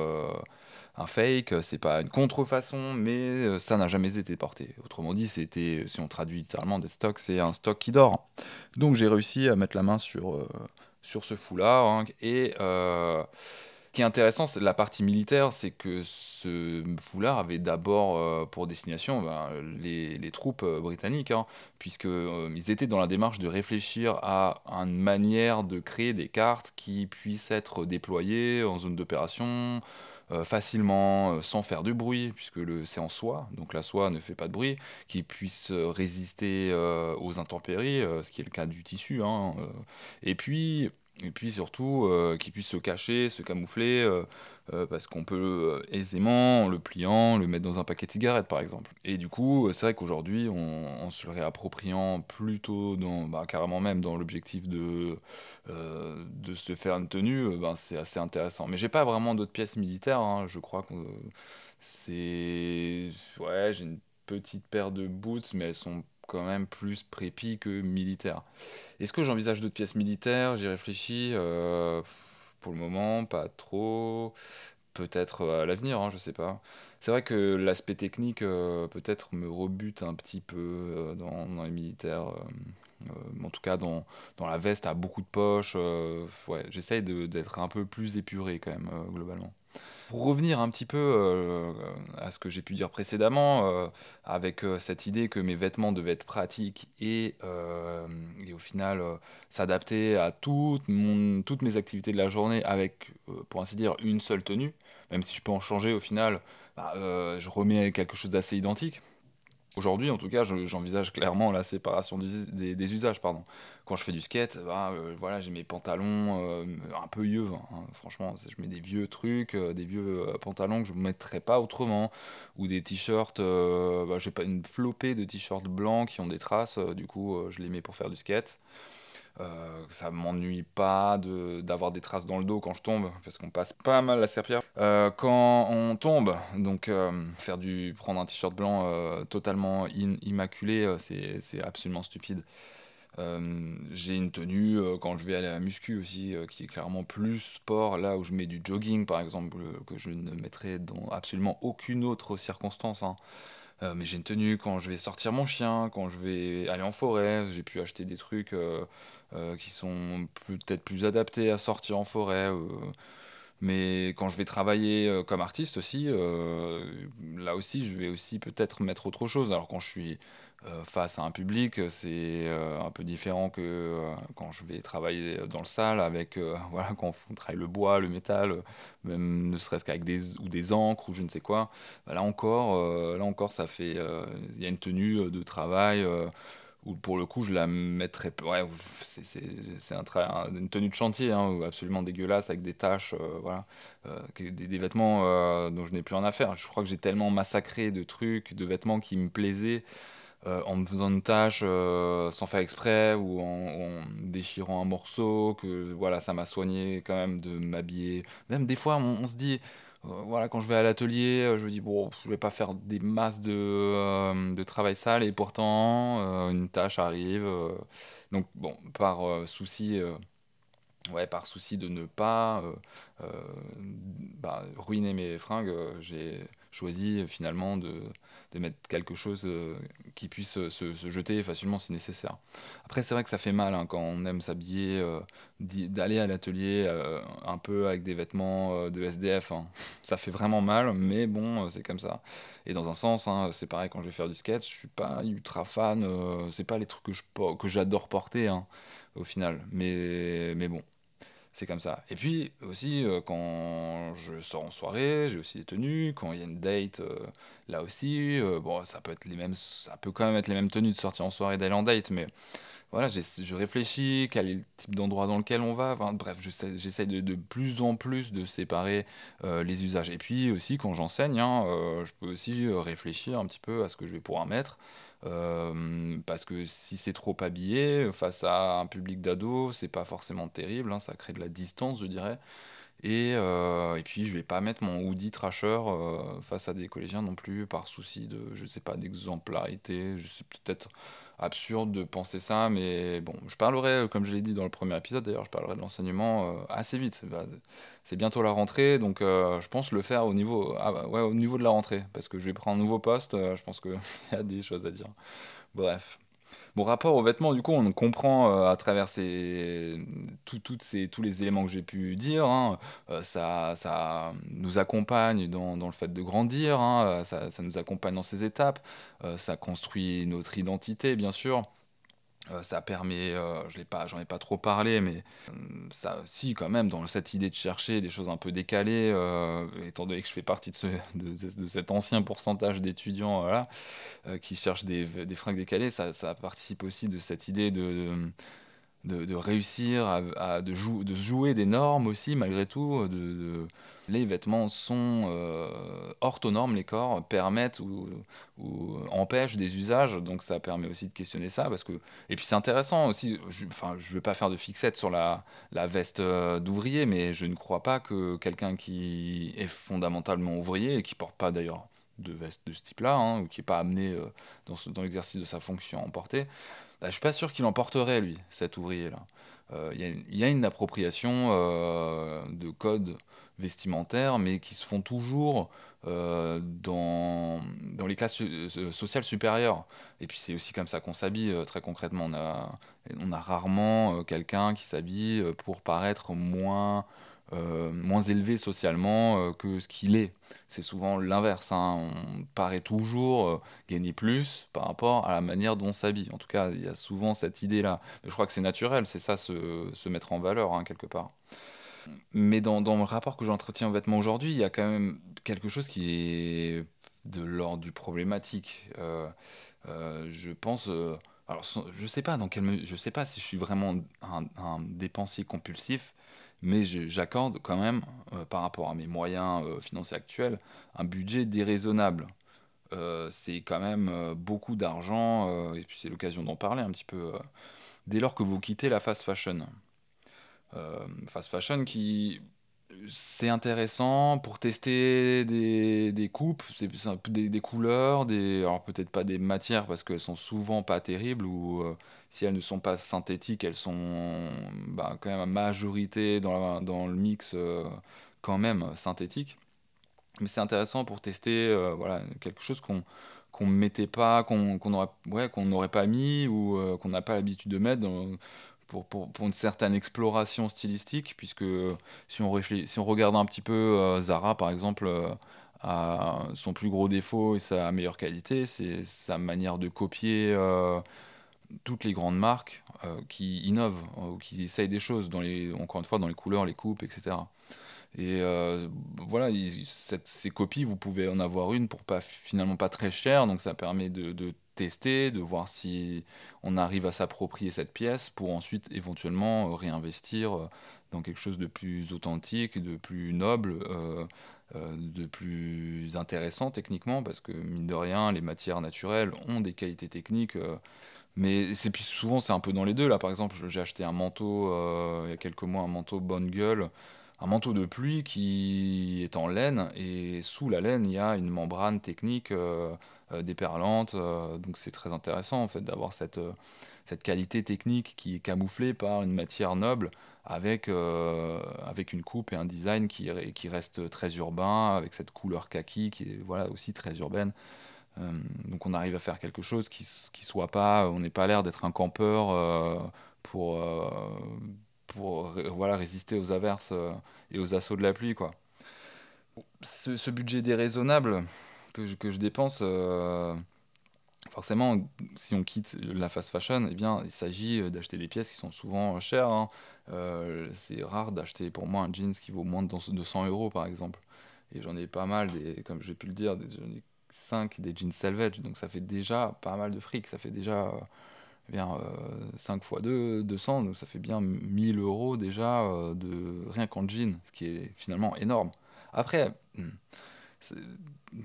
un fake, c'est pas une contrefaçon, mais euh, ça n'a jamais été porté. Autrement dit, c'était, si on traduit littéralement des stocks, c'est un stock qui dort. Donc j'ai réussi à mettre la main sur, euh, sur ce foulard. Hein, et euh, qui est intéressant, c'est la partie militaire, c'est que ce foulard avait d'abord pour destination ben, les, les, troupes britanniques, hein, puisqu'ils étaient dans la démarche de réfléchir à une manière de créer des cartes qui puissent être déployées en zone d'opération, euh, facilement, euh, sans faire de bruit, puisque c'est en soie, donc la soie ne fait pas de bruit, qui puisse euh, résister aux intempéries, ce qui est le cas du tissu. Hein, et puis, et puis surtout qui puisse se cacher, se camoufler, parce qu'on peut aisément, en le pliant, le mettre dans un paquet de cigarettes par exemple. Et du coup, c'est vrai qu'aujourd'hui, on, se le réappropriant plutôt, dans, bah, carrément même dans l'objectif de, de se faire une tenue, ben, c'est assez intéressant. Mais j'ai pas vraiment d'autres pièces militaires, hein. je crois que c'est... Ouais, j'ai une petite paire de boots, mais elles sont quand même plus prépi que militaire. Est-ce que j'envisage d'autres pièces militaires? J'y réfléchis. Euh, pour le moment, pas trop. Peut-être à l'avenir, hein, je sais pas. C'est vrai que l'aspect technique euh, peut-être me rebute un petit peu euh, dans, les militaires. en tout cas, dans, dans, la veste à beaucoup de poches. ouais, j'essaye d'être un peu plus épuré quand même, globalement. Pour revenir un petit peu euh, à ce que j'ai pu dire précédemment, euh, avec euh, cette idée que mes vêtements devaient être pratiques et, et au final s'adapter à toutes mes activités de la journée avec, pour ainsi dire, une seule tenue, même si je peux en changer au final, bah, je remets quelque chose d'assez identique. Aujourd'hui, en tout cas, j'envisage clairement la séparation des, usages. Pardon. Quand je fais du skate, bah, euh, voilà, j'ai mes pantalons euh, un peu vieux. Hein. Franchement, je mets des vieux trucs, euh, des vieux pantalons que je ne mettrais pas autrement. Ou des t-shirts, bah, j'ai pas une flopée de t-shirts blancs qui ont des traces. du coup, je les mets pour faire du skate. Euh, ça m'ennuie pas d'avoir des traces dans le dos quand je tombe, parce qu'on passe pas mal la serpillère. Euh, quand on tombe, donc euh, faire du, prendre un t-shirt blanc euh, totalement immaculé, c'est absolument stupide. j'ai une tenue quand je vais aller à la muscu aussi, qui est clairement plus sport, là où je mets du jogging par exemple, que je ne mettrais dans absolument aucune autre circonstance. Hein. mais j'ai une tenue quand je vais sortir mon chien, quand je vais aller en forêt, j'ai pu acheter des trucs qui sont peut-être plus adaptés à sortir en forêt. Euh, mais quand je vais travailler euh, comme artiste aussi, là aussi, je vais aussi peut-être mettre autre chose. Alors quand je suis face à un public, c'est un peu différent que quand je vais travailler dans le salle avec, voilà, quand on travaille le bois, le métal, même ne serait-ce qu'avec des, ou des encres ou je ne sais quoi. Bah, là encore, là encore, ça fait, il y a une tenue de travail ou pour le coup je la mettrais ouais, c'est un une tenue de chantier hein, absolument dégueulasse avec des taches euh, voilà euh, des, vêtements euh, dont je n'ai plus rien à faire. Je crois que j'ai tellement massacré de trucs de vêtements qui me plaisaient en me faisant une tâche sans faire exprès ou en, déchirant un morceau que voilà ça m'a soigné quand même de m'habiller. Même des fois on se dit voilà, quand je vais à l'atelier, euh, je me dis, bon, je vais pas faire des masses de, euh, de travail sale et pourtant, une tâche arrive. donc, bon, par souci ouais, par souci de ne pas euh, euh, bah, ruiner mes fringues, euh, j'ai choisi finalement de, de mettre quelque chose euh, qui puisse se, se jeter facilement si nécessaire. Après, c'est vrai que ça fait mal hein, quand on aime s'habiller, euh, d'aller à l'atelier euh, un peu avec des vêtements euh, de SDF. hein. Ça fait vraiment mal, mais bon, euh, c'est comme ça. Et dans un sens, hein, c'est pareil quand je vais faire du skate, je suis pas ultra fan, euh, c'est pas les trucs que je, por- que j'adore porter au final. Mais, mais bon. C'est comme ça. Et puis aussi, euh, quand je sors en soirée, j'ai aussi des tenues. Quand il y a une date, euh, là aussi, euh, bon, ça peut être les mêmes, ça peut quand même être les mêmes tenues de sortir en soirée d'aller en date, mais voilà, je réfléchis, quel est le type d'endroit dans lequel on va. Enfin, bref, j'essaie de, plus en plus de séparer euh, les usages. Et puis aussi, quand j'enseigne, hein, euh, je peux aussi euh, réfléchir un petit peu à ce que je vais pouvoir mettre. Parce que si c'est trop habillé face à un public d'ados, c'est pas forcément terrible, hein, ça crée de la distance, je dirais. Et, puis je vais pas mettre mon hoodie trasher face à des collégiens non plus par souci de, je sais pas, d'exemplarité. Je sais peut-être absurde de penser ça, mais bon, je parlerai, euh, comme je l'ai dit dans le premier épisode d'ailleurs, je parlerai de l'enseignement euh, assez vite. C'est bientôt la rentrée, donc euh, je pense le faire au niveau, ah bah, au niveau de la rentrée, parce que je vais prendre un nouveau poste, je pense qu'il y a des choses à dire. Bref. Bon, rapport aux vêtements, du coup, on comprend euh, à travers ces, tout- toutes ces, tous les éléments que j'ai pu dire, hein, euh, ça, ça nous accompagne dans, le fait de grandir, hein, euh, ça, nous accompagne dans ces étapes, ça construit notre identité, bien sûr. Euh, ça permet, euh, je l'ai pas, j'en ai pas trop parlé, mais euh, ça, si quand même, dans cette idée de chercher des choses un peu décalées, euh, étant donné que je fais partie de, ce, de, cet ancien pourcentage d'étudiants, voilà, qui cherchent des, des fringues décalées, ça, ça participe aussi de cette idée de, de, réussir à, à- jou- de jouer des normes aussi, malgré tout. Les vêtements sont euh, orthonormes, les corps permettent ou, empêchent des usages, donc ça permet aussi de questionner ça. Parce que... Et puis c'est intéressant aussi, je, je veux pas faire de fixette sur la, veste euh, d'ouvrier, mais je ne crois pas que quelqu'un qui est fondamentalement ouvrier et qui porte pas d'ailleurs de veste de ce type-là, hein, ou qui n'est pas amené euh, dans, ce- dans l'exercice de sa fonction à en porter, bah, je suis pas sûr qu'il en porterait, lui, cet ouvrier-là. Euh, Il y, a une appropriation de codes vestimentaires, mais qui se font toujours euh, dans, dans les classes so- sociales supérieures. Et puis c'est aussi comme ça qu'on s'habille, euh, très concrètement. On a, on a rarement euh, quelqu'un qui s'habille euh, pour paraître moins, euh, moins élevé socialement euh, que ce qu'il est. C'est souvent l'inverse. hein. On paraît toujours euh, gagner plus par rapport à la manière dont on s'habille. En tout cas, il y a souvent cette idée-là. Je crois que c'est naturel, c'est ça, se, se mettre en valeur, hein, quelque part. Mais dans, dans le rapport que j'entretiens aux vêtements aujourd'hui, il y a quand même quelque chose qui est de l'ordre du problématique. Euh, euh, je pense... euh, alors, je sais sais pas si je suis vraiment un, un dépensier compulsif, mais j'accorde quand même, par rapport à mes moyens financiers actuels, un budget déraisonnable. C'est quand même beaucoup d'argent, et puis c'est l'occasion d'en parler un petit peu, dès lors que vous quittez la fast fashion. Euh, fast fashion qui, c'est intéressant pour tester des, des coupes, des, des couleurs, des, alors peut-être pas des matières parce qu'elles sont souvent pas terribles ou euh, si elles ne sont pas synthétiques, elles sont bah, quand même à majorité dans, dans le mix euh, quand même synthétique. Mais c'est intéressant pour tester voilà, quelque chose qu'on qu'on mettait pas, qu'on qu'on aurait, ouais, n'aurait pas mis ou qu'on n'a pas l'habitude de mettre pour, pour, une certaine exploration stylistique, puisque si on si on regarde un petit peu euh, Zara par exemple, euh, son plus gros défaut et sa meilleure qualité, c'est sa manière de copier euh, toutes les grandes marques euh, qui innovent ou qui essayent des choses, dans les, encore une fois, dans les couleurs, les coupes, etc. Et voilà, ces copies, vous pouvez en avoir une pour pas finalement pas très cher, donc ça permet de tester, de voir si on arrive à s'approprier cette pièce pour ensuite éventuellement euh, réinvestir euh, dans quelque chose de plus authentique, de plus noble, euh, de plus intéressant techniquement, parce que mine de rien, les matières naturelles ont des qualités techniques. mais c'est puis souvent c'est un peu dans les deux. Là, par exemple, j'ai acheté un manteau il y a quelques mois, un manteau bonne gueule, un manteau de pluie qui est en laine et sous la laine il y a une membrane technique déperlante. euh, donc c'est très intéressant en fait d'avoir cette, euh, cette qualité technique qui est camouflée par une matière noble avec, euh, avec une coupe et un design qui, qui reste très urbain, avec cette couleur kaki qui est voilà, aussi très urbaine. Euh, donc on arrive à faire quelque chose qui, qui soit pas, on n'est pas l'air d'être un campeur euh, pour, pour voilà, résister aux averses et aux assauts de la pluie. Quoi. Ce budget déraisonnable que je, dépense, forcément, si on quitte la fast fashion, eh bien, il s'agit d'acheter des pièces qui sont souvent chères. Hein. Euh, c'est rare d'acheter pour moi un jeans qui vaut moins de 200 euros par exemple. Et j'en ai pas mal, des, comme j'ai pu le dire, j'en ai 5 des jeans salvage, donc ça fait déjà pas mal de fric, ça fait déjà euh, bien, 5 euh, fois 2, 200, donc ça fait bien 1000 euros déjà de rien qu'en jeans, ce qui est finalement énorme. Après, hmm,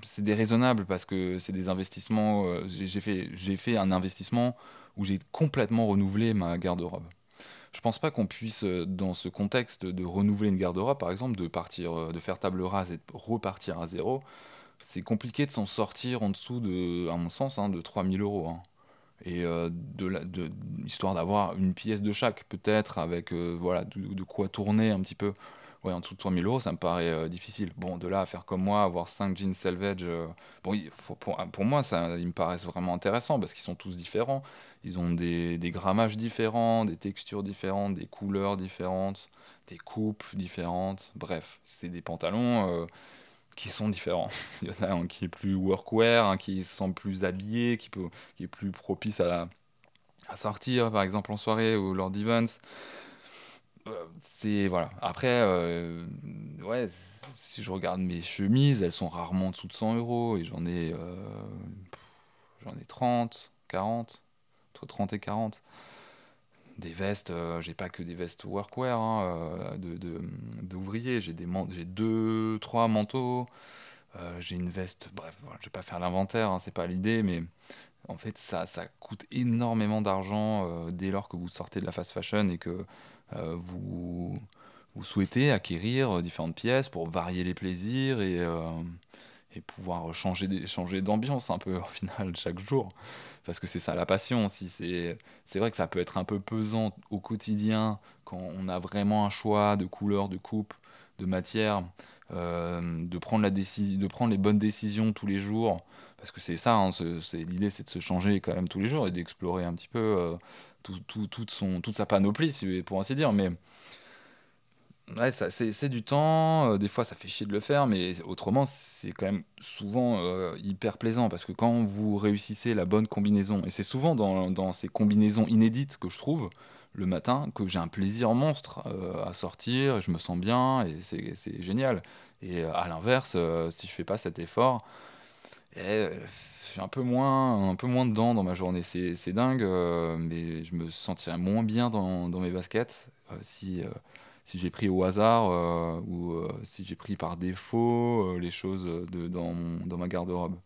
c'est déraisonnable parce que c'est des investissements. j'ai fait, fait un investissement où j'ai complètement renouvelé ma garde-robe je pense pas qu'on puisse, euh, dans ce contexte de renouveler une garde-robe, par exemple, de partir, euh, de faire table rase et de repartir à zéro, c'est compliqué de s'en sortir en dessous de, à mon sens, hein, de 3000 euros. Hein. Et euh, de, de, histoire d'avoir une pièce de chaque, peut-être, avec voilà, de, quoi tourner un petit peu. Ouais, en dessous de 3000 euros, ça me paraît difficile. Bon, de là à faire comme moi, avoir 5 jeans salvage, bon, pour, pour, moi, ça, ils me paraissent vraiment intéressants parce qu'ils sont tous différents. Ils ont des, grammages différents, des textures différentes, des couleurs différentes, des coupes différentes. Bref, c'est des pantalons euh, qui sont différents. Il y en a un qui est plus workwear, un qui se sent plus habillé, qui est plus propice à, à sortir, par exemple en soirée ou lors d'events. Euh, c'est voilà. Après, euh, ouais, si je regarde mes chemises, elles sont rarement en dessous de 100 euros et j'en ai, j'en ai 30, 40 entre 30 et 40. Des vestes, euh, j'ai pas que des vestes workwear hein, euh, d'ouvriers, j'ai des j'ai deux, trois manteaux, euh, j'ai une veste, bref, je vais pas faire l'inventaire, hein, c'est pas l'idée, mais en fait ça, ça coûte énormément d'argent dès lors que vous sortez de la fast fashion et que vous, vous souhaitez acquérir différentes pièces pour varier les plaisirs et, et pouvoir changer, changer d'ambiance un peu au final chaque jour parce que c'est ça la passion aussi. C'est vrai que ça peut être un peu pesant au quotidien quand on a vraiment un choix de couleur, de coupe, de matière, euh, de, prendre la de prendre les bonnes décisions tous les jours. Parce que c'est ça, hein, l'idée c'est de se changer quand même tous les jours et d'explorer un petit peu euh, tout, tout, toute, son, toute sa panoplie, pour ainsi dire. Mais c'est du temps, euh, des fois ça fait chier de le faire, mais autrement c'est quand même souvent euh, hyper plaisant parce que quand vous réussissez la bonne combinaison, et c'est souvent dans, dans, ces combinaisons inédites que je trouve le matin que j'ai un plaisir monstre euh, à sortir, je me sens bien et c'est génial. Et à l'inverse, si je fais pas cet effort, eh, je suis un peu moins, un peu moins dedans dans ma journée. C'est dingue, mais je me sentirais moins bien dans, dans mes baskets si si j'ai pris au hasard euh, ou euh, si j'ai pris par défaut euh, les choses de, dans, dans ma garde-robe.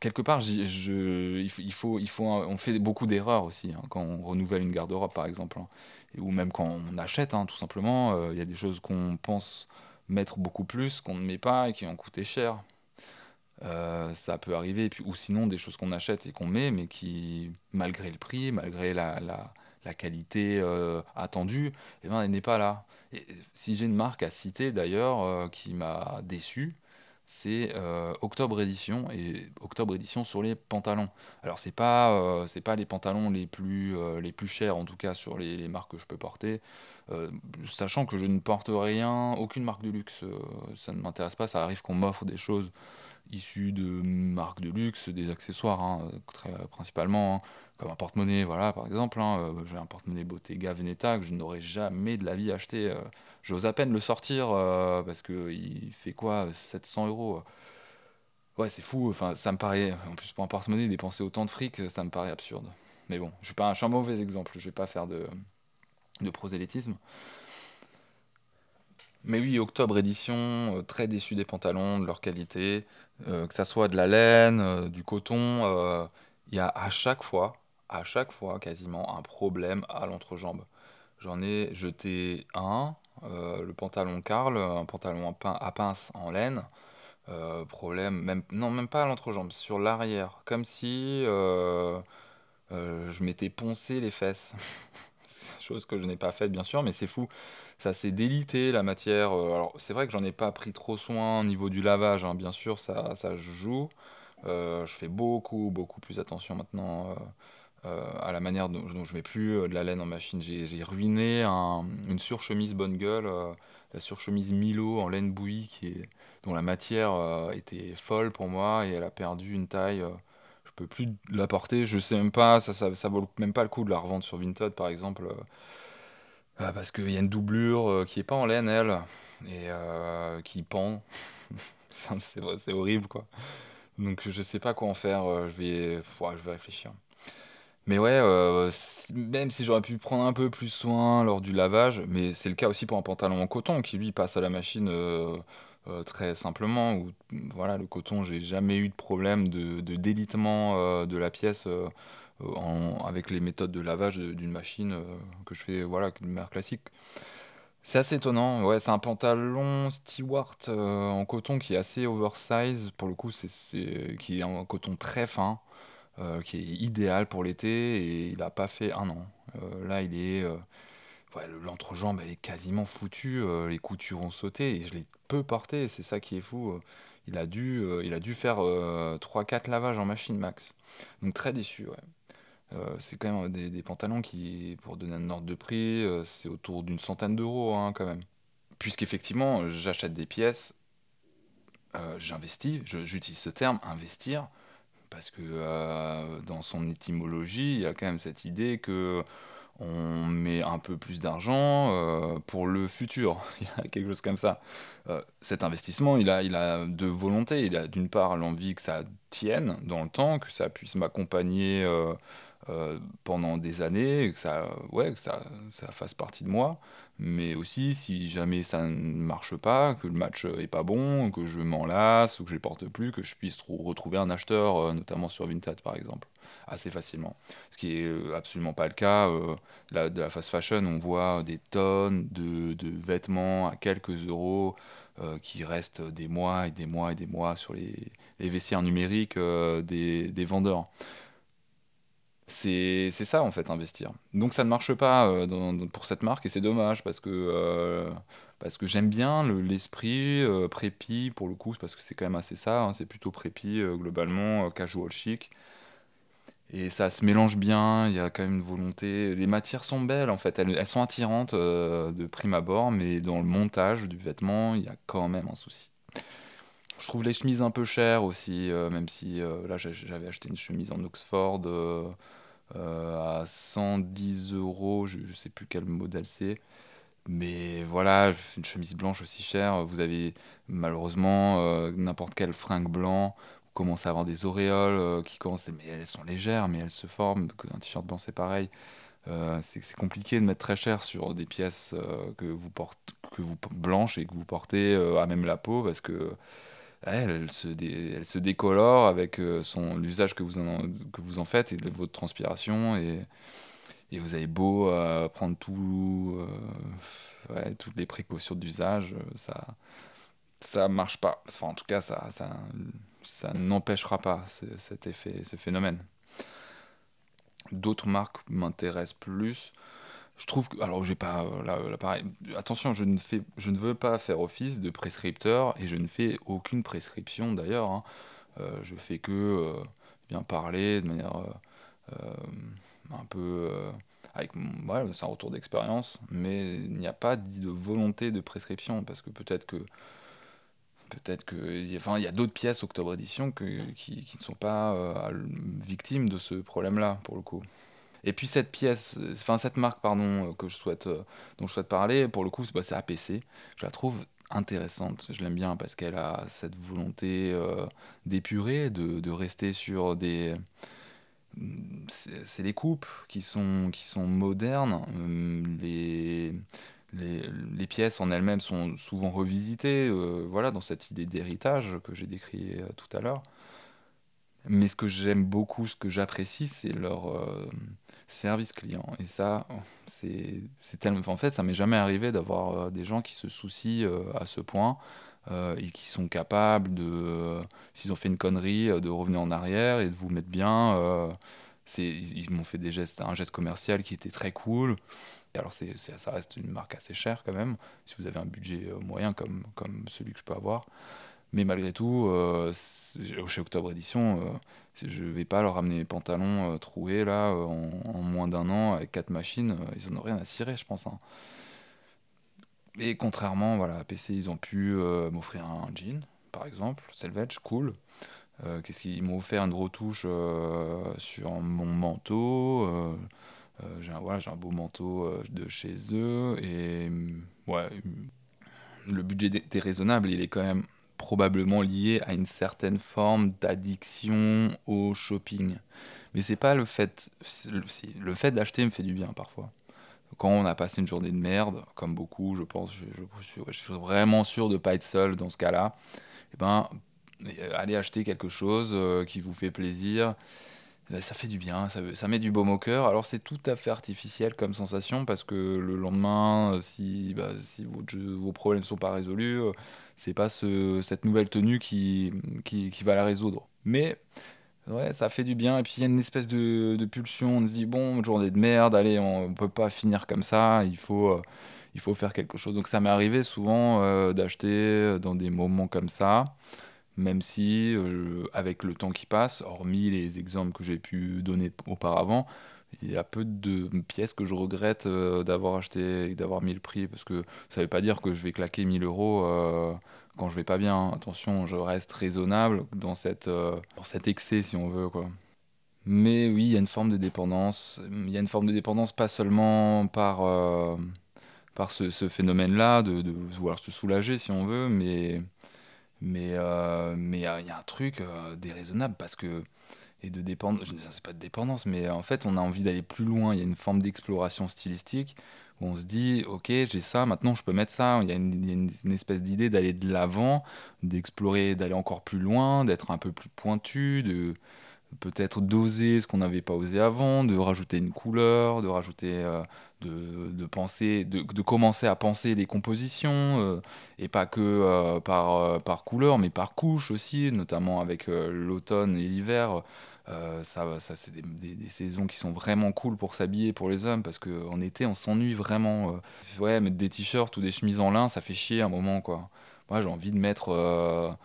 Quelque part, il, faut, il faut, on fait beaucoup d'erreurs aussi hein, quand on renouvelle une garde-robe, par exemple, hein. ou même quand on achète, hein, tout simplement. Il y a des choses qu'on pense mettre beaucoup plus, qu'on ne met pas et qui ont coûté cher. Ça peut arriver, puis, ou sinon des choses qu'on achète et qu'on met, mais qui, malgré le prix, malgré la, la, la qualité euh, attendue, eh ben, elle n'est pas là. Si j'ai une marque à citer d'ailleurs euh, qui m'a déçu, c'est euh, Octobre Édition et Octobre Édition sur les pantalons. Alors c'est pas c'est pas les pantalons les plus les plus chers en tout cas sur les marques que je peux porter. sachant que je ne porte rien, aucune marque de luxe, ça ne m'intéresse pas. Ça arrive qu'on m'offre des choses issues de marques de luxe, des accessoires hein, très, principalement. Hein comme un porte-monnaie, voilà, par exemple. Hein, euh, j'ai un porte-monnaie Bottega Veneta que je n'aurais jamais de la vie acheté. Euh, j'ose à peine le sortir euh, parce qu'il fait quoi 700 euros Ouais, c'est fou. Enfin, ça me paraît. En plus, pour un porte-monnaie, dépenser autant de fric, ça me paraît absurde. Mais bon, je suis pas un, mauvais exemple. Je vais pas faire de, de prosélytisme. Mais oui, octobre édition, très déçu des pantalons, de leur qualité, que ça soit de la laine, du coton, il y a à chaque fois, à chaque fois quasiment un problème à l'entrejambe. J'en ai jeté un, euh, le pantalon Karl, un pantalon à, pince en laine. Euh, problème, même, non, même pas à l'entrejambe, sur l'arrière. Comme si euh, je m'étais poncé les fesses. Chose que je n'ai pas faite, bien sûr, mais c'est fou. Ça s'est délité la matière. alors, c'est vrai que j'en ai pas pris trop soin au niveau du lavage, hein, bien sûr, ça, ça joue. je fais beaucoup, beaucoup plus attention maintenant euh, à la manière dont, je mets plus euh, de la laine en machine. J'ai ruiné une surchemise bonne gueule, euh, la surchemise Milo en laine bouillie, dont la matière était folle pour moi et elle a perdu une taille. je peux plus la porter, je sais même pas, ça, ça, vaut même pas le coup de la revendre sur Vinted par exemple. Parce qu'il y a une doublure qui est pas en laine, elle, et qui pend. c'est horrible, quoi. Donc je sais pas quoi en faire, je vais, je vais réfléchir. Mais ouais, euh, même si j'aurais pu prendre un peu plus soin lors du lavage, mais c'est le cas aussi pour un pantalon en coton qui lui passe à la machine euh, euh, très simplement. Voilà, le coton, j'ai jamais eu de problème de, de délitement de la pièce avec les méthodes de lavage d'une machine que je fais, voilà, d'une manière classique. C'est assez étonnant, ouais, c'est un pantalon Stewart en coton qui est assez oversize, pour le coup, c'est, qui est en coton très fin. Euh, qui est idéal pour l'été et il n'a pas fait un an. Euh, là, il est. Euh, l'entrejambe, elle est quasiment foutue. les coutures ont sauté et je l'ai peu porté. C'est ça qui est fou. il, a dû, il a dû faire 3-4 lavages en machine max. Donc très déçu, c'est quand même des, pantalons qui, pour donner un ordre de prix, c'est autour d'une centaine d'euros hein, quand même. Puisqu'effectivement, j'achète des pièces, j'investis, j'utilise ce terme, investir, parce que euh, dans son étymologie, il y a quand même cette idée que on met un peu plus d'argent euh, pour le futur. il y a quelque chose comme ça. Euh, cet investissement, il a, il a deux volontés. Il a d'une part l'envie que ça tienne dans le temps, que ça puisse m'accompagner pendant des années, que ça, ouais, que ça, ça fasse partie de moi mais aussi si jamais ça ne marche pas, que le match est pas bon, que je m'en lasse ou que je les porte plus, que je puisse retrouver un acheteur, euh, notamment sur Vinted par exemple, assez facilement. Ce qui est euh, absolument pas le cas euh, de la fast fashion, on voit des tonnes de, vêtements à quelques euros qui restent des mois et des mois et des mois sur les, vestiaires numériques des vendeurs. C'est ça en fait investir. Donc ça ne marche pas euh, pour cette marque et c'est dommage parce que, euh, parce que j'aime bien l'esprit euh, prépi pour le coup parce que c'est quand même assez ça, hein, c'est plutôt prépi globalement, casual chic. Et ça se mélange bien, il y a quand même une volonté. Les matières sont belles en fait, elles, sont attirantes de prime abord, mais dans le montage du vêtement, il y a quand même un souci. Je trouve les chemises un peu chères aussi, même si là j'avais acheté une chemise en Oxford euh, à 110 euros, je ne sais plus quel modèle c'est. Mais voilà, une chemise blanche aussi chère. Vous avez malheureusement euh, n'importe quel fringue blanc. Vous commencez à avoir des auréoles euh, qui commencent, mais elles sont légères, mais elles se forment. Un t-shirt blanc, c'est pareil. c'est compliqué de mettre très cher sur des pièces que vous portez, que vous blanches et que vous portez à même la peau parce que elle, se, elle se décolore avec euh, son l'usage que vous en, que vous en faites et votre transpiration et, et vous avez beau euh, prendre tout, euh, toutes les précautions d'usage, ça ça marche pas. Enfin, en tout cas, ça, ça, ça n'empêchera pas cet effet, ce phénomène. D'autres marques m'intéressent plus je trouve que, alors j'ai pas euh, l'appareil. Attention, je ne fais, je ne veux pas faire office de prescripteur et je ne fais aucune prescription d'ailleurs. Hein. Euh, je fais que euh, bien parler de manière un peu avec, voilà, c'est un retour d'expérience, mais il n'y a pas de volonté de prescription parce que peut-être que peut-être que, enfin, il y a d'autres pièces Octobre Édition qui, qui, ne sont pas victimes de ce problème-là pour le coup. Et puis cette pièce, enfin cette marque pardon que je souhaite, euh, dont je souhaite parler, pour le coup c'est bah, APC. Je la trouve intéressante. Je l'aime bien parce qu'elle a cette volonté euh, d'épurer, de, de, rester sur des c'est des coupes qui sont, qui sont modernes. Euh, les, les, les, pièces en elles-mêmes sont souvent revisitées voilà, dans cette idée d'héritage que j'ai décrit tout à l'heure. Mais ce que j'aime beaucoup, ce que j'apprécie, c'est leur, service client. Et ça, c'est tellement. En fait, ça m'est jamais arrivé d'avoir euh, des gens qui se soucient euh, à ce point euh, et qui sont capables de, s'ils ont fait une connerie, de revenir en arrière et de vous mettre bien. c'est, ils, m'ont fait des gestes, un geste commercial qui était très cool. Et alors, c'est, ça reste une marque assez chère quand même, si vous avez un budget moyen comme, comme celui que je peux avoir. Mais malgré tout, chez Octobre Édition, je vais pas leur amener mes pantalons troués là en, moins d'un an avec quatre machines. ils en ont rien à cirer, je pense. Hein. Et contrairement, voilà, à PC, ils ont pu m'offrir un jean, par exemple, Selvage, cool. Euh, qu'est-ce qu'ils m'ont offert une retouche euh, sur mon manteau. Euh, j'ai un, voilà, un beau manteau de chez eux et ouais, le budget était raisonnable. Il est quand même probablement lié à une certaine forme d'addiction au shopping. Mais c'est pas le fait. Le fait d'acheter me fait du bien parfois. Quand on a passé une journée de merde, comme beaucoup, je pense, je, suis vraiment sûr de pas être seul dans ce cas-là. Et eh ben, euh, aller acheter quelque chose euh, qui vous fait plaisir, ben, ça fait du bien, ça, met du baume au cœur. Alors c'est tout à fait artificiel comme sensation parce que le lendemain, si, bah, si vos, problèmes ne sont pas résolus, euh, c'est pas cette nouvelle tenue qui, qui, va la résoudre. Mais ouais, ça fait du bien. Et puis il y a une espèce de, pulsion, on se dit, bon, journée de merde, allez, on ne peut pas finir comme ça, il faut... il faut faire quelque chose. Donc ça m'est arrivé souvent d'acheter dans des moments comme ça même si, euh, avec le temps qui passe, hormis les exemples que j'ai pu donner auparavant, il y a peu de pièces que je regrette euh, d'avoir acheté et d'avoir mis le prix, parce que ça ne veut pas dire que je vais claquer 1000 euros euh, quand je vais pas bien. Attention, je reste raisonnable dans, cette, dans cet excès, si on veut. quoi. Mais oui, il y a une forme de dépendance. Il y a une forme de dépendance pas seulement par, par ce, ce phénomène-là, de, de, vouloir se soulager, si on veut, mais mais euh, mais euh, il y a un truc euh, déraisonnable parce que et de dépendance, c'est pas de dépendance, mais en fait on a envie d'aller plus loin. Il y a une forme d'exploration stylistique où on se dit ok j'ai ça, maintenant je peux mettre ça. Il y a une, espèce d'idée d'aller de l'avant, d'explorer, d'aller encore plus loin, d'être un peu plus pointu, de peut-être d'oser ce qu'on n'avait pas osé avant, de rajouter une couleur, de rajouter, euh, de, de, penser, de, de, commencer à penser les compositions, euh, et pas que euh, par, par couleur, mais par couche aussi, notamment avec l'automne et l'hiver. Ça, ça c'est des, des, saisons qui sont vraiment cool pour s'habiller pour les hommes, parce qu'en été, on s'ennuie vraiment. ouais, mettre des t-shirts ou des chemises en lin, ça fait chier un moment, quoi. Moi, j'ai envie de mettre,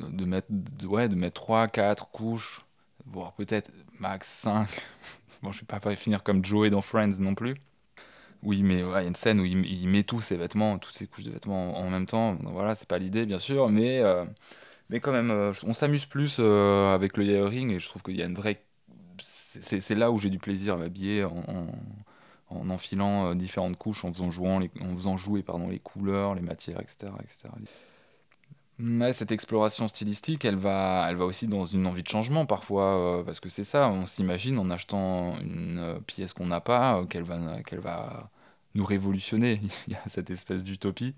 de mettre, ouais, de mettre 3, 4 couches voire peut-être max 5. bon, je vais pas finir comme Joey dans Friends non plus. Oui, mais il y a une scène où il, met tous ses vêtements, toutes ses couches de vêtements en, même temps. voilà, c'est pas l'idée, bien sûr, mais, euh, mais quand même, euh, on s'amuse plus euh, avec le layering et je trouve qu'il y a une vraie. C'est là où j'ai du plaisir à m'habiller en, en, enfilant différentes couches, en faisant, jouant en faisant jouer pardon, les couleurs, les matières, etc. etc cette exploration stylistique, elle va, elle va aussi dans une envie de changement parfois, euh, parce que c'est ça, on s'imagine en achetant une euh, pièce qu'on n'a pas, euh, qu'elle va, qu'elle va nous révolutionner. Il y a cette espèce d'utopie.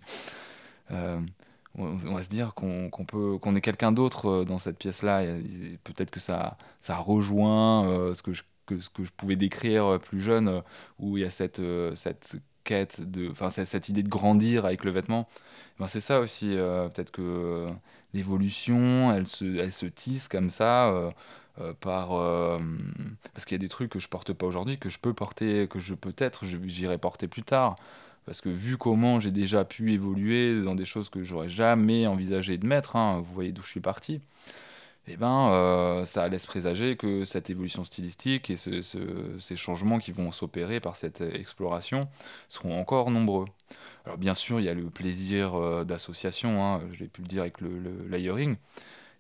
On, va se dire qu'on peut, qu'on est quelqu'un d'autre dans cette pièce-là. Peut-être que ça, ça rejoint ce que je, que, ce que je pouvais décrire plus jeune, où il y a cette, cette quête de, enfin cette idée de grandir avec le vêtement. Ben, c'est ça aussi, euh, peut-être que euh, l'évolution, elle se, elle se tisse comme ça. Euh, par parce qu'il y a des trucs que je porte pas aujourd'hui que je peux porter que je peut-être j'irai porter plus tard parce que vu comment j'ai déjà pu évoluer dans des choses que j'aurais jamais envisagé de mettre hein, vous voyez d'où je suis parti eh ben, euh, ça laisse présager que cette évolution stylistique et ces changements qui vont s'opérer par cette exploration seront encore nombreux. Alors bien sûr, il y a le plaisir euh, d'association, hein, j'ai pu le dire avec le, layering.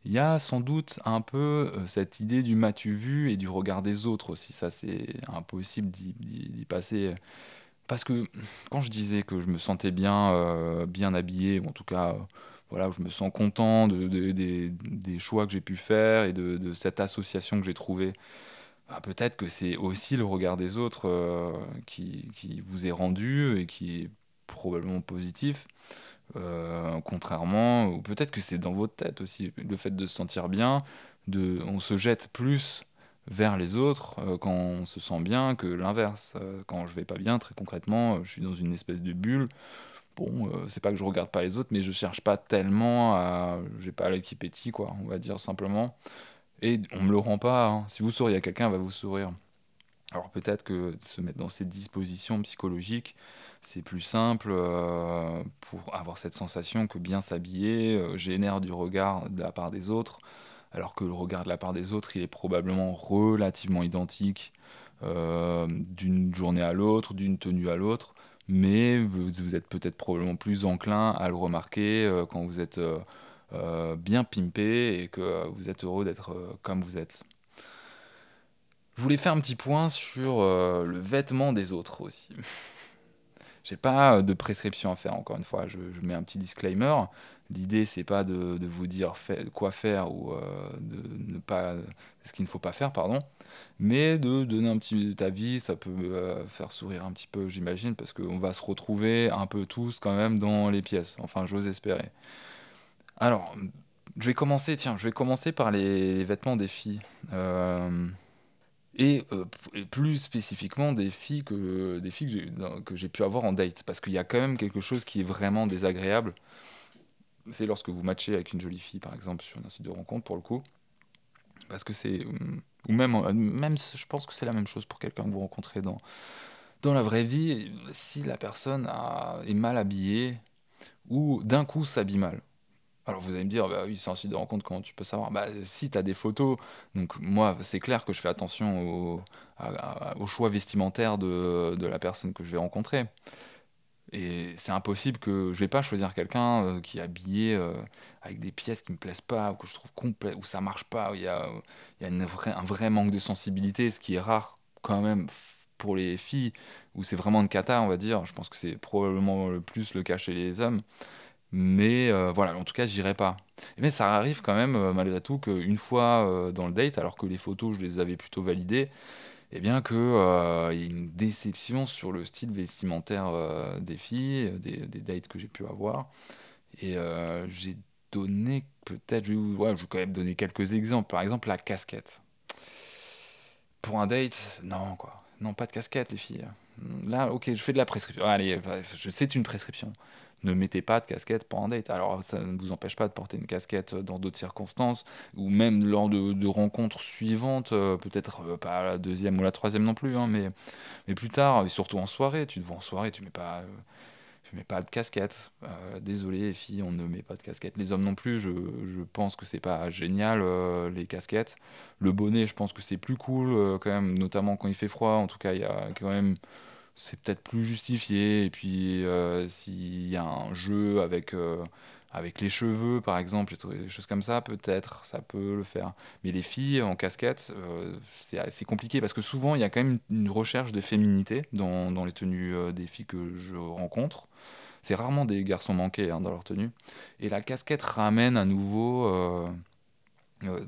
Il y a sans doute un peu euh, cette idée du m'as-tu vu et du regard des autres aussi. Ça, c'est impossible d'y passer. Parce que quand je disais que je me sentais bien, bien habillé, ou en tout cas voilà, où je me sens content de, des choix que j'ai pu faire et de, cette association que j'ai trouvée. Bah, peut-être que c'est aussi le regard des autres euh, qui, qui, vous est rendu et qui est probablement positif. Euh, contrairement, ou peut-être que c'est dans votre tête aussi, le fait de se sentir bien, de, on se jette plus vers les autres euh, quand on se sent bien que l'inverse. quand je vais pas bien, très concrètement, je suis dans une espèce de bulle bon, euh, c'est pas que je regarde pas les autres, mais je cherche pas tellement à. J'ai pas l'œil quoi, on va dire simplement. Et on me le rend pas. Hein. Si vous souriez à quelqu'un, va vous sourire. Alors peut-être que se mettre dans cette disposition psychologique, c'est plus simple euh, pour avoir cette sensation que bien s'habiller euh, génère du regard de la part des autres, alors que le regard de la part des autres, il est probablement relativement identique euh, d'une journée à l'autre, d'une tenue à l'autre, mais vous, êtes peut-être probablement plus enclin à le remarquer quand vous êtes bien pimpé et que vous êtes heureux d'être comme vous êtes. Je voulais faire un petit point sur euh, le vêtement des autres aussi. J'ai pas de prescription à faire, encore une fois, je, mets un petit disclaimer. L'idée, c'est pas de, vous dire quoi faire ou euh, de ne pas ce qu'il ne faut pas faire, pardon, mais de donner un petit avis. Ça peut euh, faire sourire un petit peu, j'imagine, parce qu'on va se retrouver un peu tous quand même dans les pièces. Enfin, j'ose espérer. Alors, je vais commencer. Tiens, je vais commencer par les, vêtements des filles. Euh, euh, et, plus spécifiquement des filles que, des filles que j'ai pu avoir en date. Parce qu'il y a quand même quelque chose qui est vraiment désagréable. C'est lorsque vous matchez avec une jolie fille, par exemple, sur un site de rencontre, pour le coup. Parce que c'est. Ou même, même je pense que c'est la même chose pour quelqu'un que vous rencontrez dans, dans la vraie vie. Si la personne est mal habillée, ou d'un coup s'habille mal. Alors vous allez me dire, bah oui, c'est un site de rencontre, comment tu peux savoir? Bah si tu as des photos, donc moi c'est clair que je fais attention au, choix vestimentaire de, la personne que je vais rencontrer. Et c'est impossible que je vais pas choisir quelqu'un euh, qui est habillé euh, avec des pièces qui me plaisent pas, ou que je trouve complet, où ça marche pas, où il y a, y a une un vrai manque de sensibilité, ce qui est rare quand même pour les filles, où c'est vraiment une cata, on va dire. Je pense que c'est probablement le plus le cas chez les hommes. Mais euh, voilà, en tout cas, j'irai pas. Mais ça arrive quand même, malgré tout, qu'une fois dans le date, alors que les photos, je les avais plutôt validées, eh bien qu'il y ait une déception sur le style vestimentaire des filles, des, dates que j'ai pu avoir. Et j'ai donné peut-être, je, vais quand même donner quelques exemples. Par exemple, la casquette. Pour un date, non, quoi. Non, pas de casquette, les filles. Là, ok, je fais de la prescription. Allez, c'est une prescription ne mettez pas de casquette pendant date. Alors ça ne vous empêche pas de porter une casquette dans d'autres circonstances, ou même lors de, rencontres suivantes, euh, peut-être euh, pas la deuxième ou la troisième non plus, hein, mais, mais plus tard, et surtout en soirée, tu te vois en soirée, tu mets. Euh, mets pas de casquette. désolé les filles, on ne met pas de casquette. Les hommes non plus, je, je pense que c'est pas génial les casquettes. Le bonnet, je pense que c'est plus cool quand même, notamment quand il fait froid. En tout cas, il y a quand même c'est peut-être plus justifié. Et puis, euh, s'il y a un jeu avec, euh, avec les cheveux, par exemple, des choses comme ça, peut-être, ça peut le faire. Mais les filles en casquette, euh, c'est assez compliqué parce que souvent, il y a quand même une recherche de féminité dans, dans les tenues des filles que je rencontre. C'est rarement des garçons manqués hein, dans leur tenue. Et la casquette ramène à nouveau.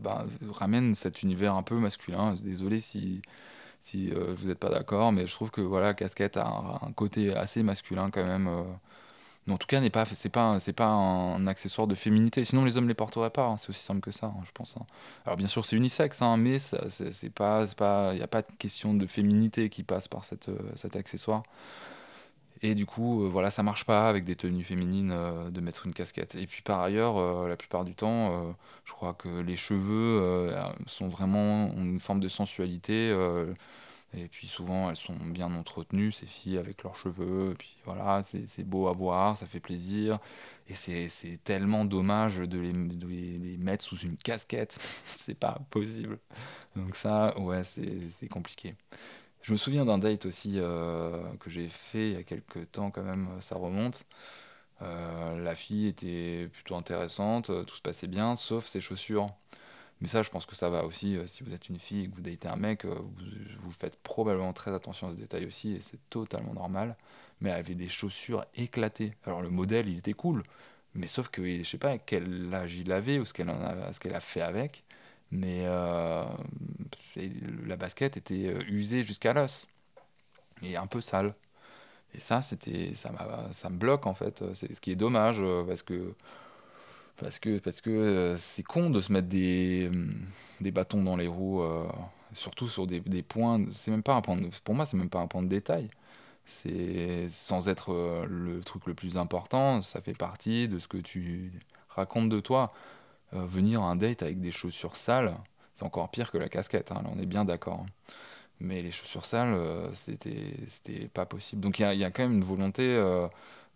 Bah, ramène cet univers un peu masculin. Désolé si, si euh, vous n'êtes pas d'accord, mais je trouve que voilà, la casquette a un, côté assez masculin quand même. Euh. en tout cas, n'est pas, c'est pas, c'est pas un, accessoire de féminité. Sinon, les hommes les porteraient pas. Hein. C'est aussi simple que ça, hein, je pense. Hein. Alors bien sûr, c'est unisexe, mais c'est, pas, pas, il n'y a pas de question de féminité qui passe par cette, euh, cet accessoire. Et du coup, voilà, ça marche pas avec des tenues féminines de mettre une casquette. Et puis par ailleurs, la plupart du temps, je crois que les cheveux sont vraiment une forme de sensualité. Et puis souvent, elles sont bien entretenues, ces filles, avec leurs cheveux. Et puis voilà, c'est beau à voir, ça fait plaisir. Et c'est tellement dommage de les, les, mettre sous une casquette. c'est pas possible. Donc ça, ouais, c'est compliqué. Je me souviens d'un date aussi euh, que j'ai fait il y a quelques temps quand même, ça remonte. Euh, la fille était plutôt intéressante, tout se passait bien, sauf ses chaussures. Mais ça, je pense que ça va aussi. Euh, si vous êtes une fille et que vous datez un mec, euh, vous, faites probablement très attention à ce détail aussi, et c'est totalement normal. Mais elle avait des chaussures éclatées. Alors le modèle, il était cool, mais sauf que je sais pas quel âge il avait ou ce qu'elle a fait avec. Mais euh, la basket était usée jusqu'à l'os et un peu sale. Et ça, c'était, ça, ça me bloque en fait. C'est ce qui est dommage parce que parce que parce que euh, c'est con de se mettre des, hum, des bâtons dans les roues, euh, surtout sur des, des points. C'est même pas un point pour moi, c'est même pas un point de détail. C'est sans être euh, le truc le plus important, ça fait partie de ce que tu racontes de toi. Venir à un date avec des chaussures sales, c'est encore pire que la casquette. Hein, on est bien d'accord. Mais les chaussures sales, euh, c'était pas possible. Donc il y y a quand même une volonté euh,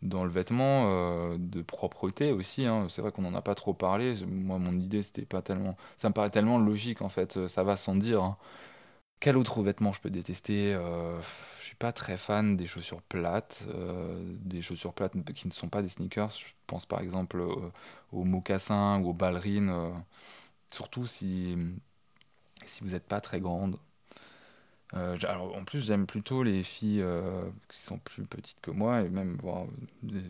dans le vêtement euh, de propreté aussi. hein. C'est vrai qu'on n'en a pas trop parlé. Moi, mon idée, c'était pas tellement. Ça me paraît tellement logique en fait. euh, Ça va sans dire. Quel autre vêtement je peux détester Euh, Je suis pas très fan des chaussures plates, euh, des chaussures plates qui ne sont pas des sneakers. Je pense par exemple euh, aux mocassins ou aux ballerines, euh, surtout si, vous n'êtes pas très grande. Alors, en plus, j'aime plutôt les filles qui sont plus petites que moi et même voir des,